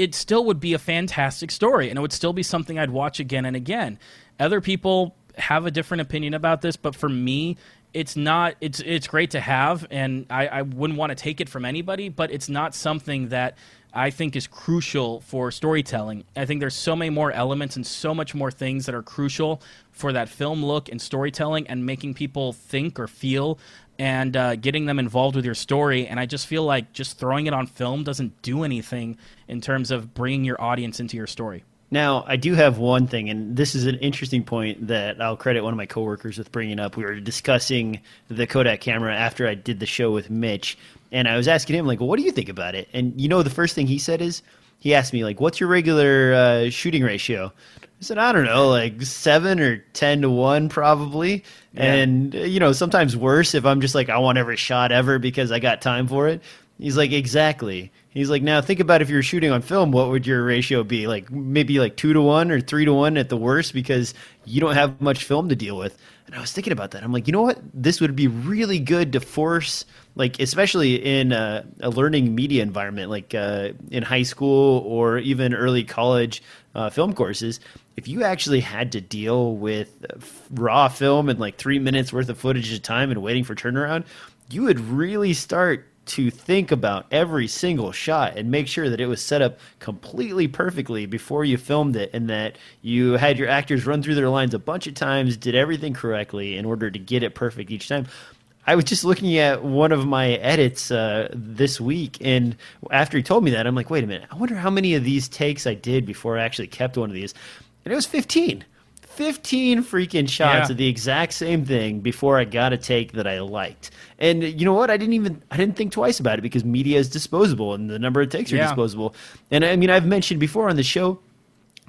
it still would be a fantastic story and it would still be something I'd watch again and again. Other people have a different opinion about this, but for me, it's not it's it's great to have and I, I wouldn't want to take it from anybody, but it's not something that I think is crucial for storytelling. I think there's so many more elements and so much more things that are crucial for that film look and storytelling and making people think or feel and uh, getting them involved with your story. And I just feel like just throwing it on film doesn't do anything in terms of bringing your audience into your story. Now, I do have one thing, and this is an interesting point that I'll credit one of my coworkers with bringing up. We were discussing the Kodak camera after I did the show with Mitch, and I was asking him, like, well, what do you think about it? And you know, the first thing he said is, he asked me, like, what's your regular uh, shooting ratio? I said, I don't know, like seven or 10 to one, probably. Yeah. And, you know, sometimes worse if I'm just like, I want every shot ever because I got time for it. He's like, exactly. He's like, now think about if you're shooting on film, what would your ratio be? Like maybe like two to one or three to one at the worst because you don't have much film to deal with. And I was thinking about that. I'm like, you know what? This would be really good to force, like, especially in a, a learning media environment, like uh, in high school or even early college uh, film courses. If you actually had to deal with raw film and like three minutes worth of footage at a time and waiting for turnaround, you would really start to think about every single shot and make sure that it was set up completely perfectly before you filmed it and that you had your actors run through their lines a bunch of times, did everything correctly in order to get it perfect each time. I was just looking at one of my edits uh, this week, and after he told me that, I'm like, wait a minute, I wonder how many of these takes I did before I actually kept one of these. And it was 15. 15 freaking shots yeah. of the exact same thing before I got a take that I liked. And you know what? I didn't even I didn't think twice about it because media is disposable and the number of takes are disposable. And I mean, I've mentioned before on the show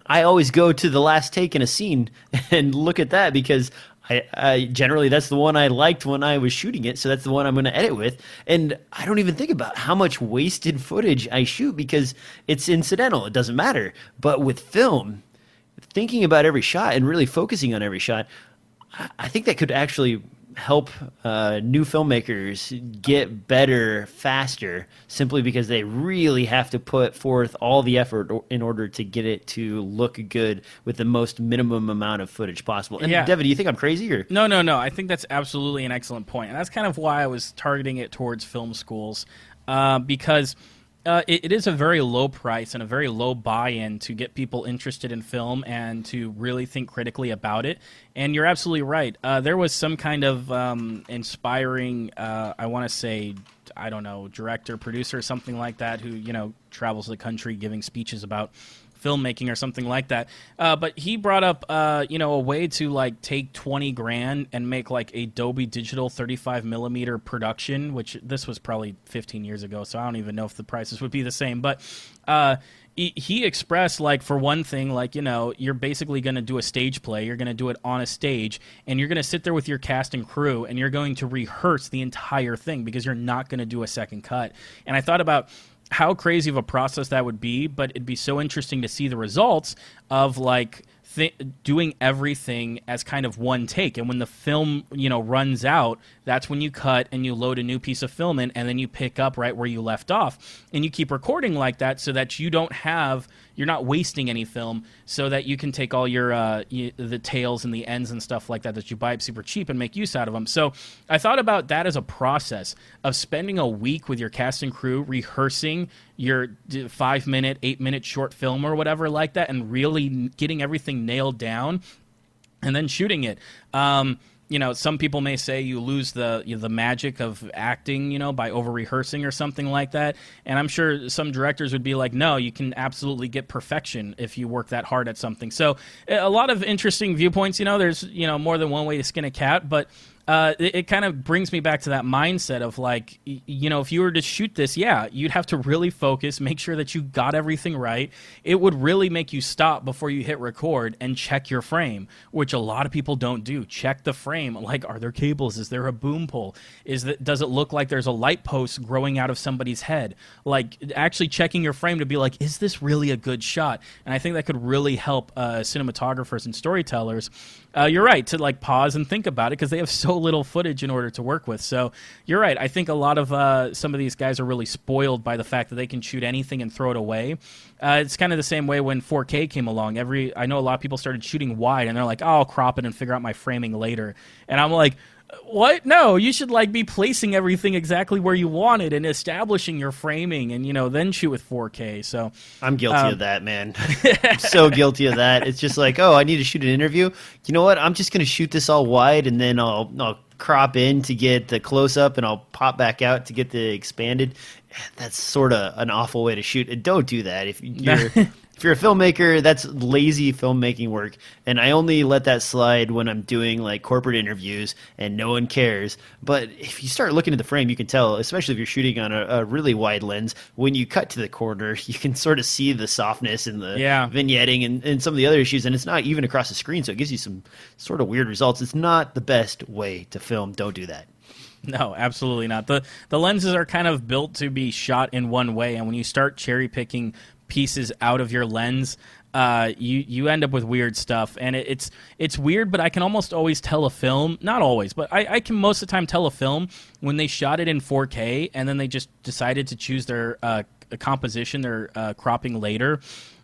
I always go to the last take in a scene and look at that because I, I, generally that's the one I liked when I was shooting it, so that's the one I'm going to edit with. And I don't even think about how much wasted footage I shoot because it's incidental; it doesn't matter. But with film, thinking about every shot and really focusing on every shot, I think that could actually help uh, new filmmakers get better faster simply because they really have to put forth all the effort in order to get it to look good with the most minimum amount of footage possible. And yeah. Devin, do you think I'm crazy or No, no, no. I think that's absolutely an excellent point. And that's kind of why I was targeting it towards film schools uh, because – uh, it, it is a very low price and a very low buy-in to get people interested in film and to really think critically about it. And you're absolutely right. Uh, there was some kind of um, inspiring, uh, I want to say, I don't know, director, producer, something like that, who you know travels the country giving speeches about filmmaking or something like that. Uh, but he brought up, uh, you know, a way to like take twenty grand and make like a Dolby Digital thirty five millimeter production, which this was probably fifteen years ago, so I don't even know if the prices would be the same. But uh, he, he expressed like for one thing, like you know, you're basically going to do a stage play. You're going to do it on a stage, and you're going to sit there with your cast and crew, and you're going to rehearse the entire thing because you're not going to do a second cut. And I thought about how crazy of a process that would be, but it'd be so interesting to see the results of like th- doing everything as kind of one take. And when the film, you know, runs out, that's when you cut and you load a new piece of film in, and then you pick up right where you left off, and you keep recording like that so that you don't have you're not wasting any film so that you can take all your uh, you, the tails and the ends and stuff like that that you buy up super cheap and make use out of them so i thought about that as a process of spending a week with your cast and crew rehearsing your five minute eight minute short film or whatever like that and really getting everything nailed down and then shooting it. Um, you know, some people may say you lose the you know, the magic of acting, you know, by over rehearsing or something like that. And I'm sure some directors would be like, no, you can absolutely get perfection if you work that hard at something. So a lot of interesting viewpoints. You know, there's you know more than one way to skin a cat, but uh, it, it, kind of brings me back to that mindset of like, you know, if you were to shoot this, yeah, you'd have to really focus, make sure that you got everything right. It would really make you stop before you hit record and check your frame, which a lot of people don't do. Check the frame. Like, are there cables? Is there a boom pole? Is that does it look like there's a light post growing out of somebody's head? Like, actually checking your frame to be like, is this really a good shot? And I think that could really help uh, cinematographers and storytellers uh, you're right to like pause and think about it because they have so little footage in order to work with. So you're right. I think a lot of uh, some of these guys are really spoiled by the fact that they can shoot anything and throw it away. Uh, it's kind of the same way when 4K came along. Every I know a lot of people started shooting wide and they're like, oh, I'll crop it and figure out my framing later. And I'm like, what? No, you should like be placing everything exactly where you want it and establishing your framing, and you know then shoot with 4K. So I'm guilty um, of that, man. I'm so guilty of that. It's just like, oh, I need to shoot an interview. You know what? I'm just gonna shoot this all wide, and then I'll I'll crop in to get the close up, and I'll pop back out to get the expanded. That's sort of an awful way to shoot. Don't do that if you're if you're a filmmaker, that's lazy filmmaking work. And I only let that slide when I'm doing like corporate interviews and no one cares. But if you start looking at the frame, you can tell, especially if you're shooting on a, a really wide lens, when you cut to the corner, you can sort of see the softness and the yeah. vignetting and, and some of the other issues. And it's not even across the screen, so it gives you some sort of weird results. It's not the best way to film. Don't do that. No, absolutely not. the The lenses are kind of built to be shot in one way, and when you start cherry picking pieces out of your lens, uh, you you end up with weird stuff, and it, it's it's weird. But I can almost always tell a film, not always, but I, I, can most of the time tell a film when they shot it in 4K and then they just decided to choose their uh, composition, their uh, cropping later,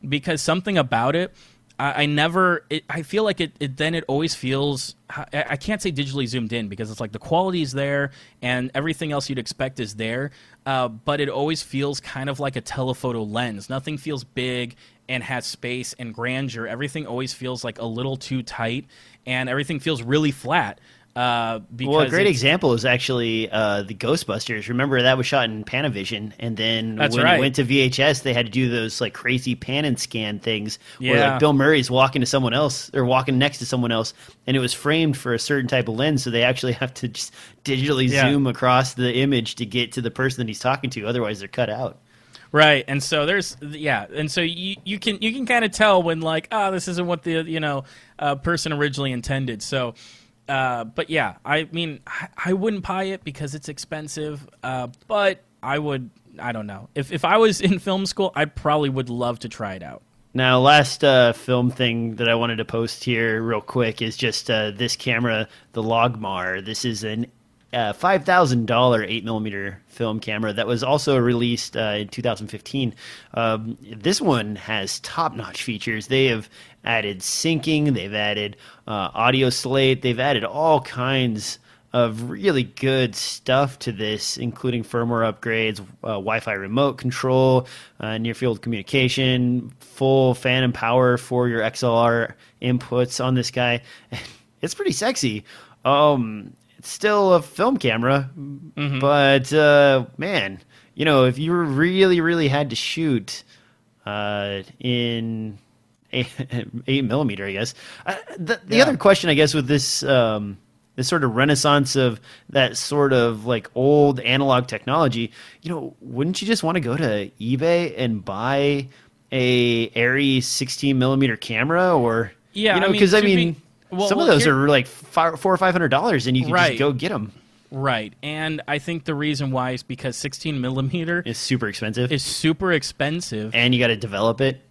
because something about it. I, I never. It, I feel like it, it. Then it always feels. I, I can't say digitally zoomed in because it's like the quality is there and everything else you'd expect is there uh, but it always feels kind of like a telephoto lens. Nothing feels big and has space and grandeur. Everything always feels like a little too tight, and everything feels really flat. Uh, well, a great example is actually uh, the Ghostbusters. Remember that was shot in Panavision, and then when right. it went to VHS, they had to do those like crazy pan and scan things yeah. where like Bill Murray's walking to someone else or walking next to someone else, and it was framed for a certain type of lens, so they actually have to just digitally yeah. zoom across the image to get to the person that he's talking to. Otherwise, they're cut out. Right, and so there's yeah, and so you you can you can kind of tell when like oh this isn't what the you know uh, person originally intended. So uh, but yeah, I mean, I, I, wouldn't buy it because it's expensive. Uh, but I would, I don't know. If if I was in film school, I probably would love to try it out. Now, last uh, film thing that I wanted to post here, real quick, is just uh, this camera, the Logmar. This is an uh, five thousand dollar eight millimeter film camera that was also released uh, in 2015. Um, this one has top notch features. They have added syncing, they've added uh, audio slate, they've added all kinds of really good stuff to this, including firmware upgrades, uh, Wi-Fi remote control, uh, near-field communication, full phantom power for your XLR inputs on this guy. It's pretty sexy. Um, it's still a film camera, mm-hmm. but uh, man, you know, if you really, really had to shoot uh, in eight, eight, millimeter, I guess. Uh, the the yeah. other question, I guess, with this um, this sort of renaissance of that sort of like old analog technology, you know, wouldn't you just want to go to eBay and buy a ARRI 16 millimeter camera, or yeah, you know, because I mean. I mean be- well, Some of those here, are like five, four or five hundred dollars, and you can right. just go get them. Right, and I think the reason why is because 16 millimeter is super expensive. Is super expensive, and you got to develop it.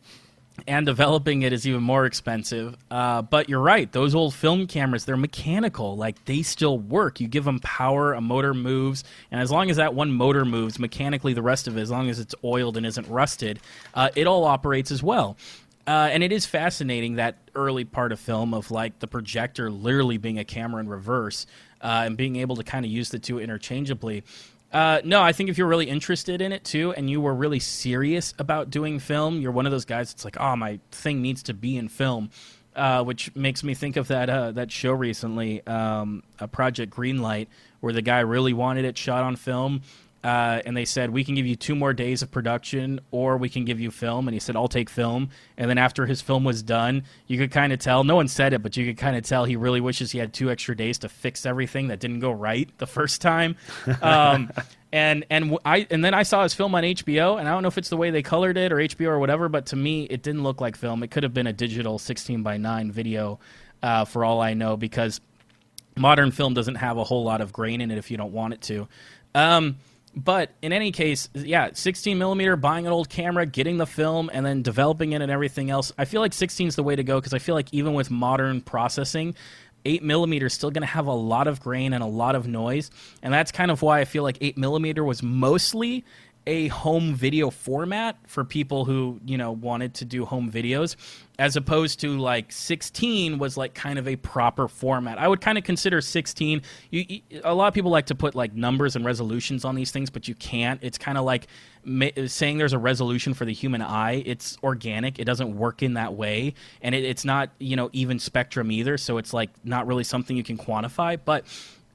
and developing it is even more expensive. Uh, but you're right; those old film cameras, they're mechanical. Like they still work. You give them power, a motor moves, and as long as that one motor moves mechanically, the rest of it, as long as it's oiled and isn't rusted, uh, it all operates as well. Uh, and it is fascinating that early part of film of like the projector literally being a camera in reverse uh, and being able to kind of use the two interchangeably. Uh, no, I think if you're really interested in it too, and you were really serious about doing film, you're one of those guys that's like, oh, my thing needs to be in film. Uh, which makes me think of that uh, that show recently, um, a Project Greenlight, where the guy really wanted it shot on film, uh, and they said we can give you two more days of production or we can give you film and he said i'll take film and then after his film was done you could kind of tell no one said it but you could kind of tell he really wishes he had two extra days to fix everything that didn't go right the first time um, and and I and then I saw his film on HBO, and I don't know if it's the way they colored it or HBO or whatever, but to me, it didn't look like film. It could have been a digital 16 by 9 video, uh, for all I know, because modern film doesn't have a whole lot of grain in it if you don't want it to. Um, but in any case, yeah, 16 millimeter, buying an old camera, getting the film, and then developing it and everything else. I feel like 16 is the way to go because I feel like even with modern processing, 8 millimeter is still going to have a lot of grain and a lot of noise. And that's kind of why I feel like 8 millimeter was mostly a home video format for people who you know wanted to do home videos as opposed to like 16 was like kind of a proper format. I would kind of consider 16 you, you, a lot of people like to put like numbers and resolutions on these things but you can't. It's kind of like ma- saying there's a resolution for the human eye it's organic it doesn't work in that way and it, it's not you know even spectrum either so it's like not really something you can quantify but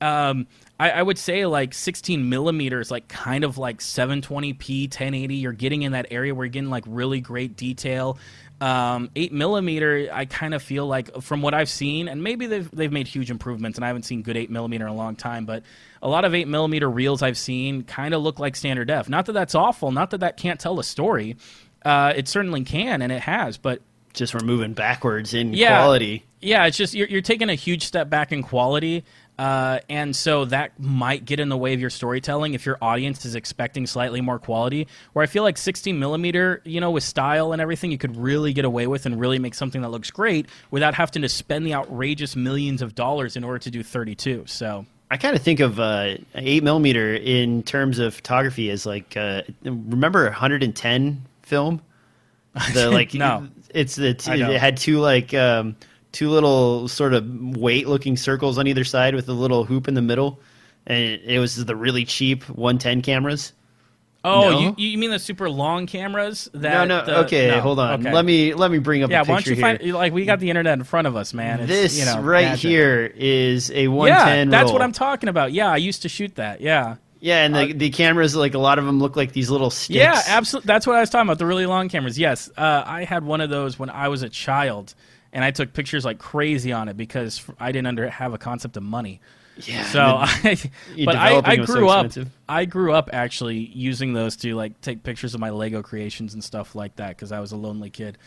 um, I, I, would say like 16 millimeters, like kind of like 720p, 1080. You're getting in that area where you're getting like really great detail. Um, 8 millimeter, I kind of feel like from what I've seen, and maybe they've they've made huge improvements, and I haven't seen good 8 millimeter in a long time, but a lot of 8 millimeter reels I've seen kind of look like standard def. Not that that's awful, not that that can't tell a story. Uh, it certainly can, and it has, but just we're moving backwards in yeah, quality. Yeah, it's just you're, you're taking a huge step back in quality. Uh, and so that might get in the way of your storytelling if your audience is expecting slightly more quality. Where I feel like 16 millimeter, you know, with style and everything, you could really get away with and really make something that looks great without having to spend the outrageous millions of dollars in order to do 32. So. I kind of think of uh, eight millimeter in terms of photography as like uh, remember 110 film. The like no, it's the t- it had two like um, two little sort of weight looking circles on either side with a little hoop in the middle. And it, it was the really cheap 110 cameras. Oh, no? you, you mean the super long cameras? That no, no. The, okay, no. hold on. Okay. Let me let me bring up. Yeah, why don't you here. find like we got the internet in front of us, man. It's, this you know, right magic. here is a 110. Yeah, that's roll. what I'm talking about. Yeah, I used to shoot that. Yeah. Yeah, and the, uh, the cameras, like a lot of them, look like these little sticks. Yeah, absolutely. That's what I was talking about. The really long cameras. Yes, uh, I had one of those when I was a child and I took pictures like crazy on it because I didn't under have a concept of money. Yeah. So I, but I, I grew so up. I grew up actually using those to like take pictures of my Lego creations and stuff like that because I was a lonely kid.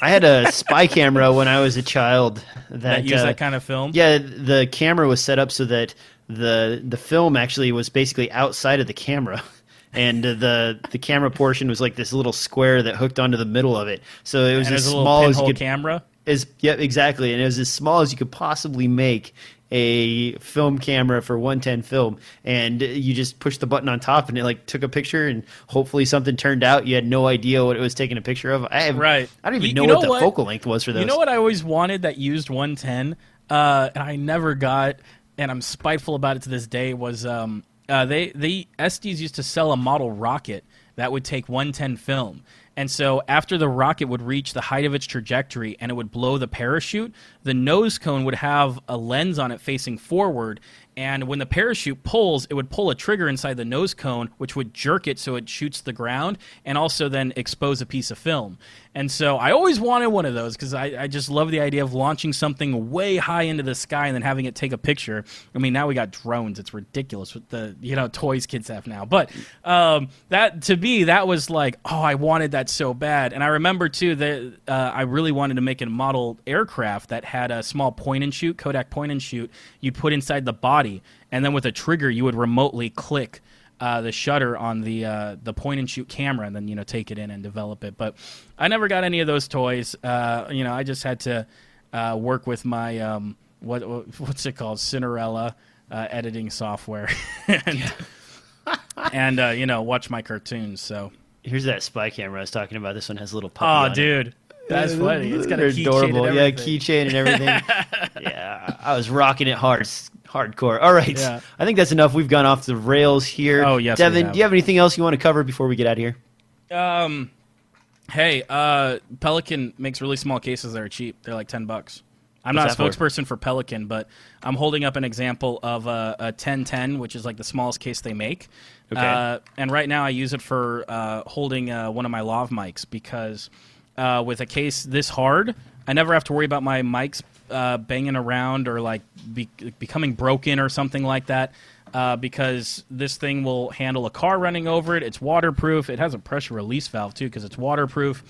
I had a spy camera when I was a child that, that used uh, that kind of film. Yeah, the camera was set up so that the the film actually was basically outside of the camera and the the camera portion was like this little square that hooked onto the middle of it. So it was and as small as you could camera as yeah exactly and it was as small as you could possibly make a film camera for 110 film and you just push the button on top and it like took a picture and hopefully something turned out. You had no idea what it was taking a picture of. I have right. I don't even you, know, you know, what the what? focal length was for those you know what i always wanted that used 110 uh, and i never got and i'm spiteful about it to this day was um, uh, they the Estes used to sell a model rocket that would take 110 film and so after the rocket would reach the height of its trajectory and it would blow the parachute, the nose cone would have a lens on it facing forward and when the parachute pulls, it would pull a trigger inside the nose cone, which would jerk it so it shoots the ground, and also then expose a piece of film. And so I always wanted one of those because I, I, just love the idea of launching something way high into the sky and then having it take a picture. I mean, now we got drones; it's ridiculous with the you know toys kids have now. But um, that to me, that was like, oh, I wanted that so bad. And I remember too that uh, I really wanted to make a model aircraft that had a small point and shoot Kodak point and shoot. You'd put inside the body body, and then with a trigger you would remotely click uh, the shutter on the uh, the point and shoot camera, and then you know take it in and develop it. But I never got any of those toys. Uh, you know, I just had to uh, work with my um, what what's it called, Cinelerra uh, editing software, and, and uh, you know watch my cartoons. So Here's that spy camera I was talking about. This one has a little puppy. oh, on it. dude, that's funny. It's got a They're keychain adorable. yeah, keychain and everything. yeah, I was rocking it hard, hardcore. All right, Yeah. I think that's enough. We've gone off the rails here. Oh, yes, we Devin, do you have anything else you want to cover before we get out of here? Um, hey, uh, Pelican makes really small cases that are cheap. They're like ten bucks. I'm What's not a that for? spokesperson for Pelican, but I'm holding up an example of a, a 1010, which is like the smallest case they make. Okay. Uh, and right now, I use it for uh, holding uh, one of my lav mics because uh, with a case this hard, I never have to worry about my mics uh, banging around or like be- becoming broken or something like that. Uh, because this thing will handle a car running over it. It's waterproof. It has a pressure release valve too because it's waterproof.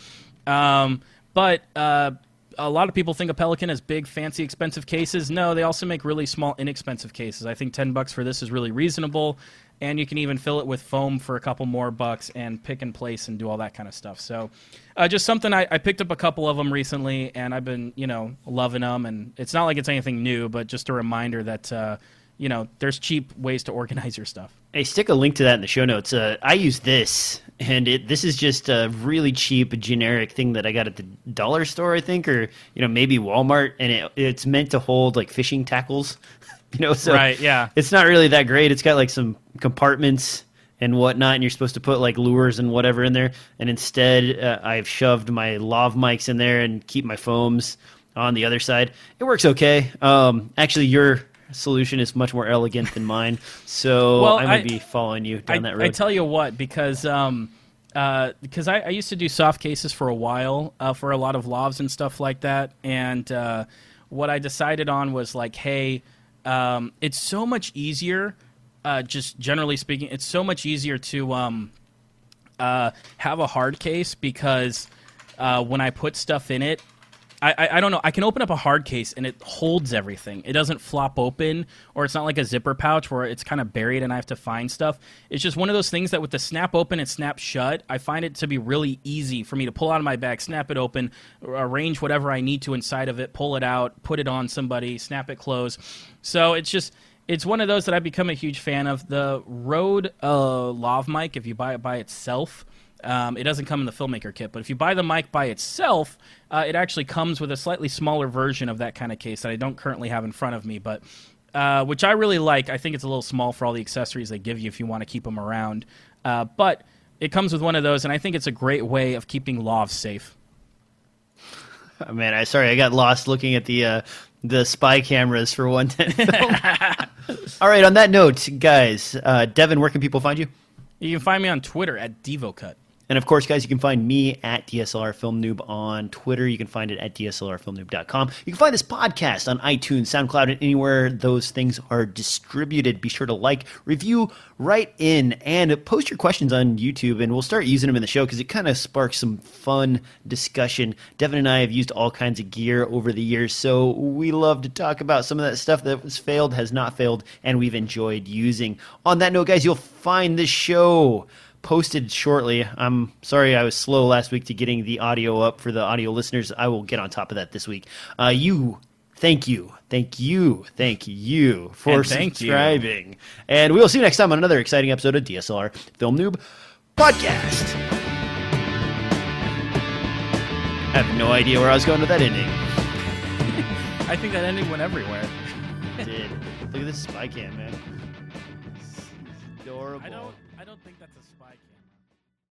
Um, but uh, a lot of people think of Pelican as big, fancy, expensive cases. No, they also make really small, inexpensive cases. I think ten bucks for this is really reasonable, and you can even fill it with foam for a couple more bucks and pick and place and do all that kind of stuff. So, uh, just something I, I picked up a couple of them recently, and I've been you know loving them. And it's not like it's anything new, but just a reminder that uh, you know there's cheap ways to organize your stuff. Hey, stick a link to that in the show notes. Uh, I use this, and it this is just a really cheap, generic thing that I got at the dollar store, I think, or you know maybe Walmart, and it, it's meant to hold like fishing tackles. you know, so Right, yeah. it's not really that great. It's got like some compartments and whatnot, and you're supposed to put like lures and whatever in there. And instead, uh, I've shoved my lav mics in there and keep my foams on the other side. It works okay. Um, actually, your solution is much more elegant than mine, so Well, I- be following you down I, that road. I tell you what, because um, uh, because I, I used to do soft cases for a while uh, for a lot of lavs and stuff like that, and uh, what I decided on was like, hey, um, it's so much easier. Uh, just generally speaking, it's so much easier to um, uh, have a hard case because uh, when I put stuff in it, I, I, don't know. I can open up a hard case and it holds everything. It doesn't flop open, or it's not like a zipper pouch where it's kind of buried and I have to find stuff. It's just one of those things that with the snap open and snap shut, I find it to be really easy for me to pull out of my bag, snap it open, arrange whatever I need to inside of it, pull it out, put it on somebody, snap it close. So it's just it's one of those that I've become a huge fan of. The Rode uh, Lav mic, if you buy it by itself, um, it doesn't come in the filmmaker kit. But if you buy the mic by itself, uh, it actually comes with a slightly smaller version of that kind of case that I don't currently have in front of me, but uh, which I really like. I think it's a little small for all the accessories they give you if you want to keep them around. Uh, but it comes with one of those, and I think it's a great way of keeping lavs safe. Oh, man, I sorry, I got lost looking at the uh, the spy cameras for one ten. all right, on that note, guys, uh, Devin, where can people find you? You can find me on Twitter at DevoCut. And of course, guys, you can find me at DSLR Film Noob on Twitter. You can find it at DSLRFilmNoob.com. You can find this podcast on iTunes, SoundCloud, and anywhere those things are distributed. Be sure to like, review, write in, and post your questions on YouTube, and we'll start using them in the show because it kind of sparks some fun discussion. Devin and I have used all kinds of gear over the years, so we love to talk about some of that stuff that was failed, has not failed, and we've enjoyed using. On that note, guys, you'll find this show posted shortly. I'm sorry I was slow last week to getting the audio up for the audio listeners. I will get on top of that this week. Uh, you, thank you, thank you, thank you for And thank you. subscribing. And we will see you next time on another exciting episode of DSLR Film Noob Podcast. I have no idea where I was going with that ending. I think that ending went everywhere. It did. Look at this spy cam, man. It's adorable. I don't.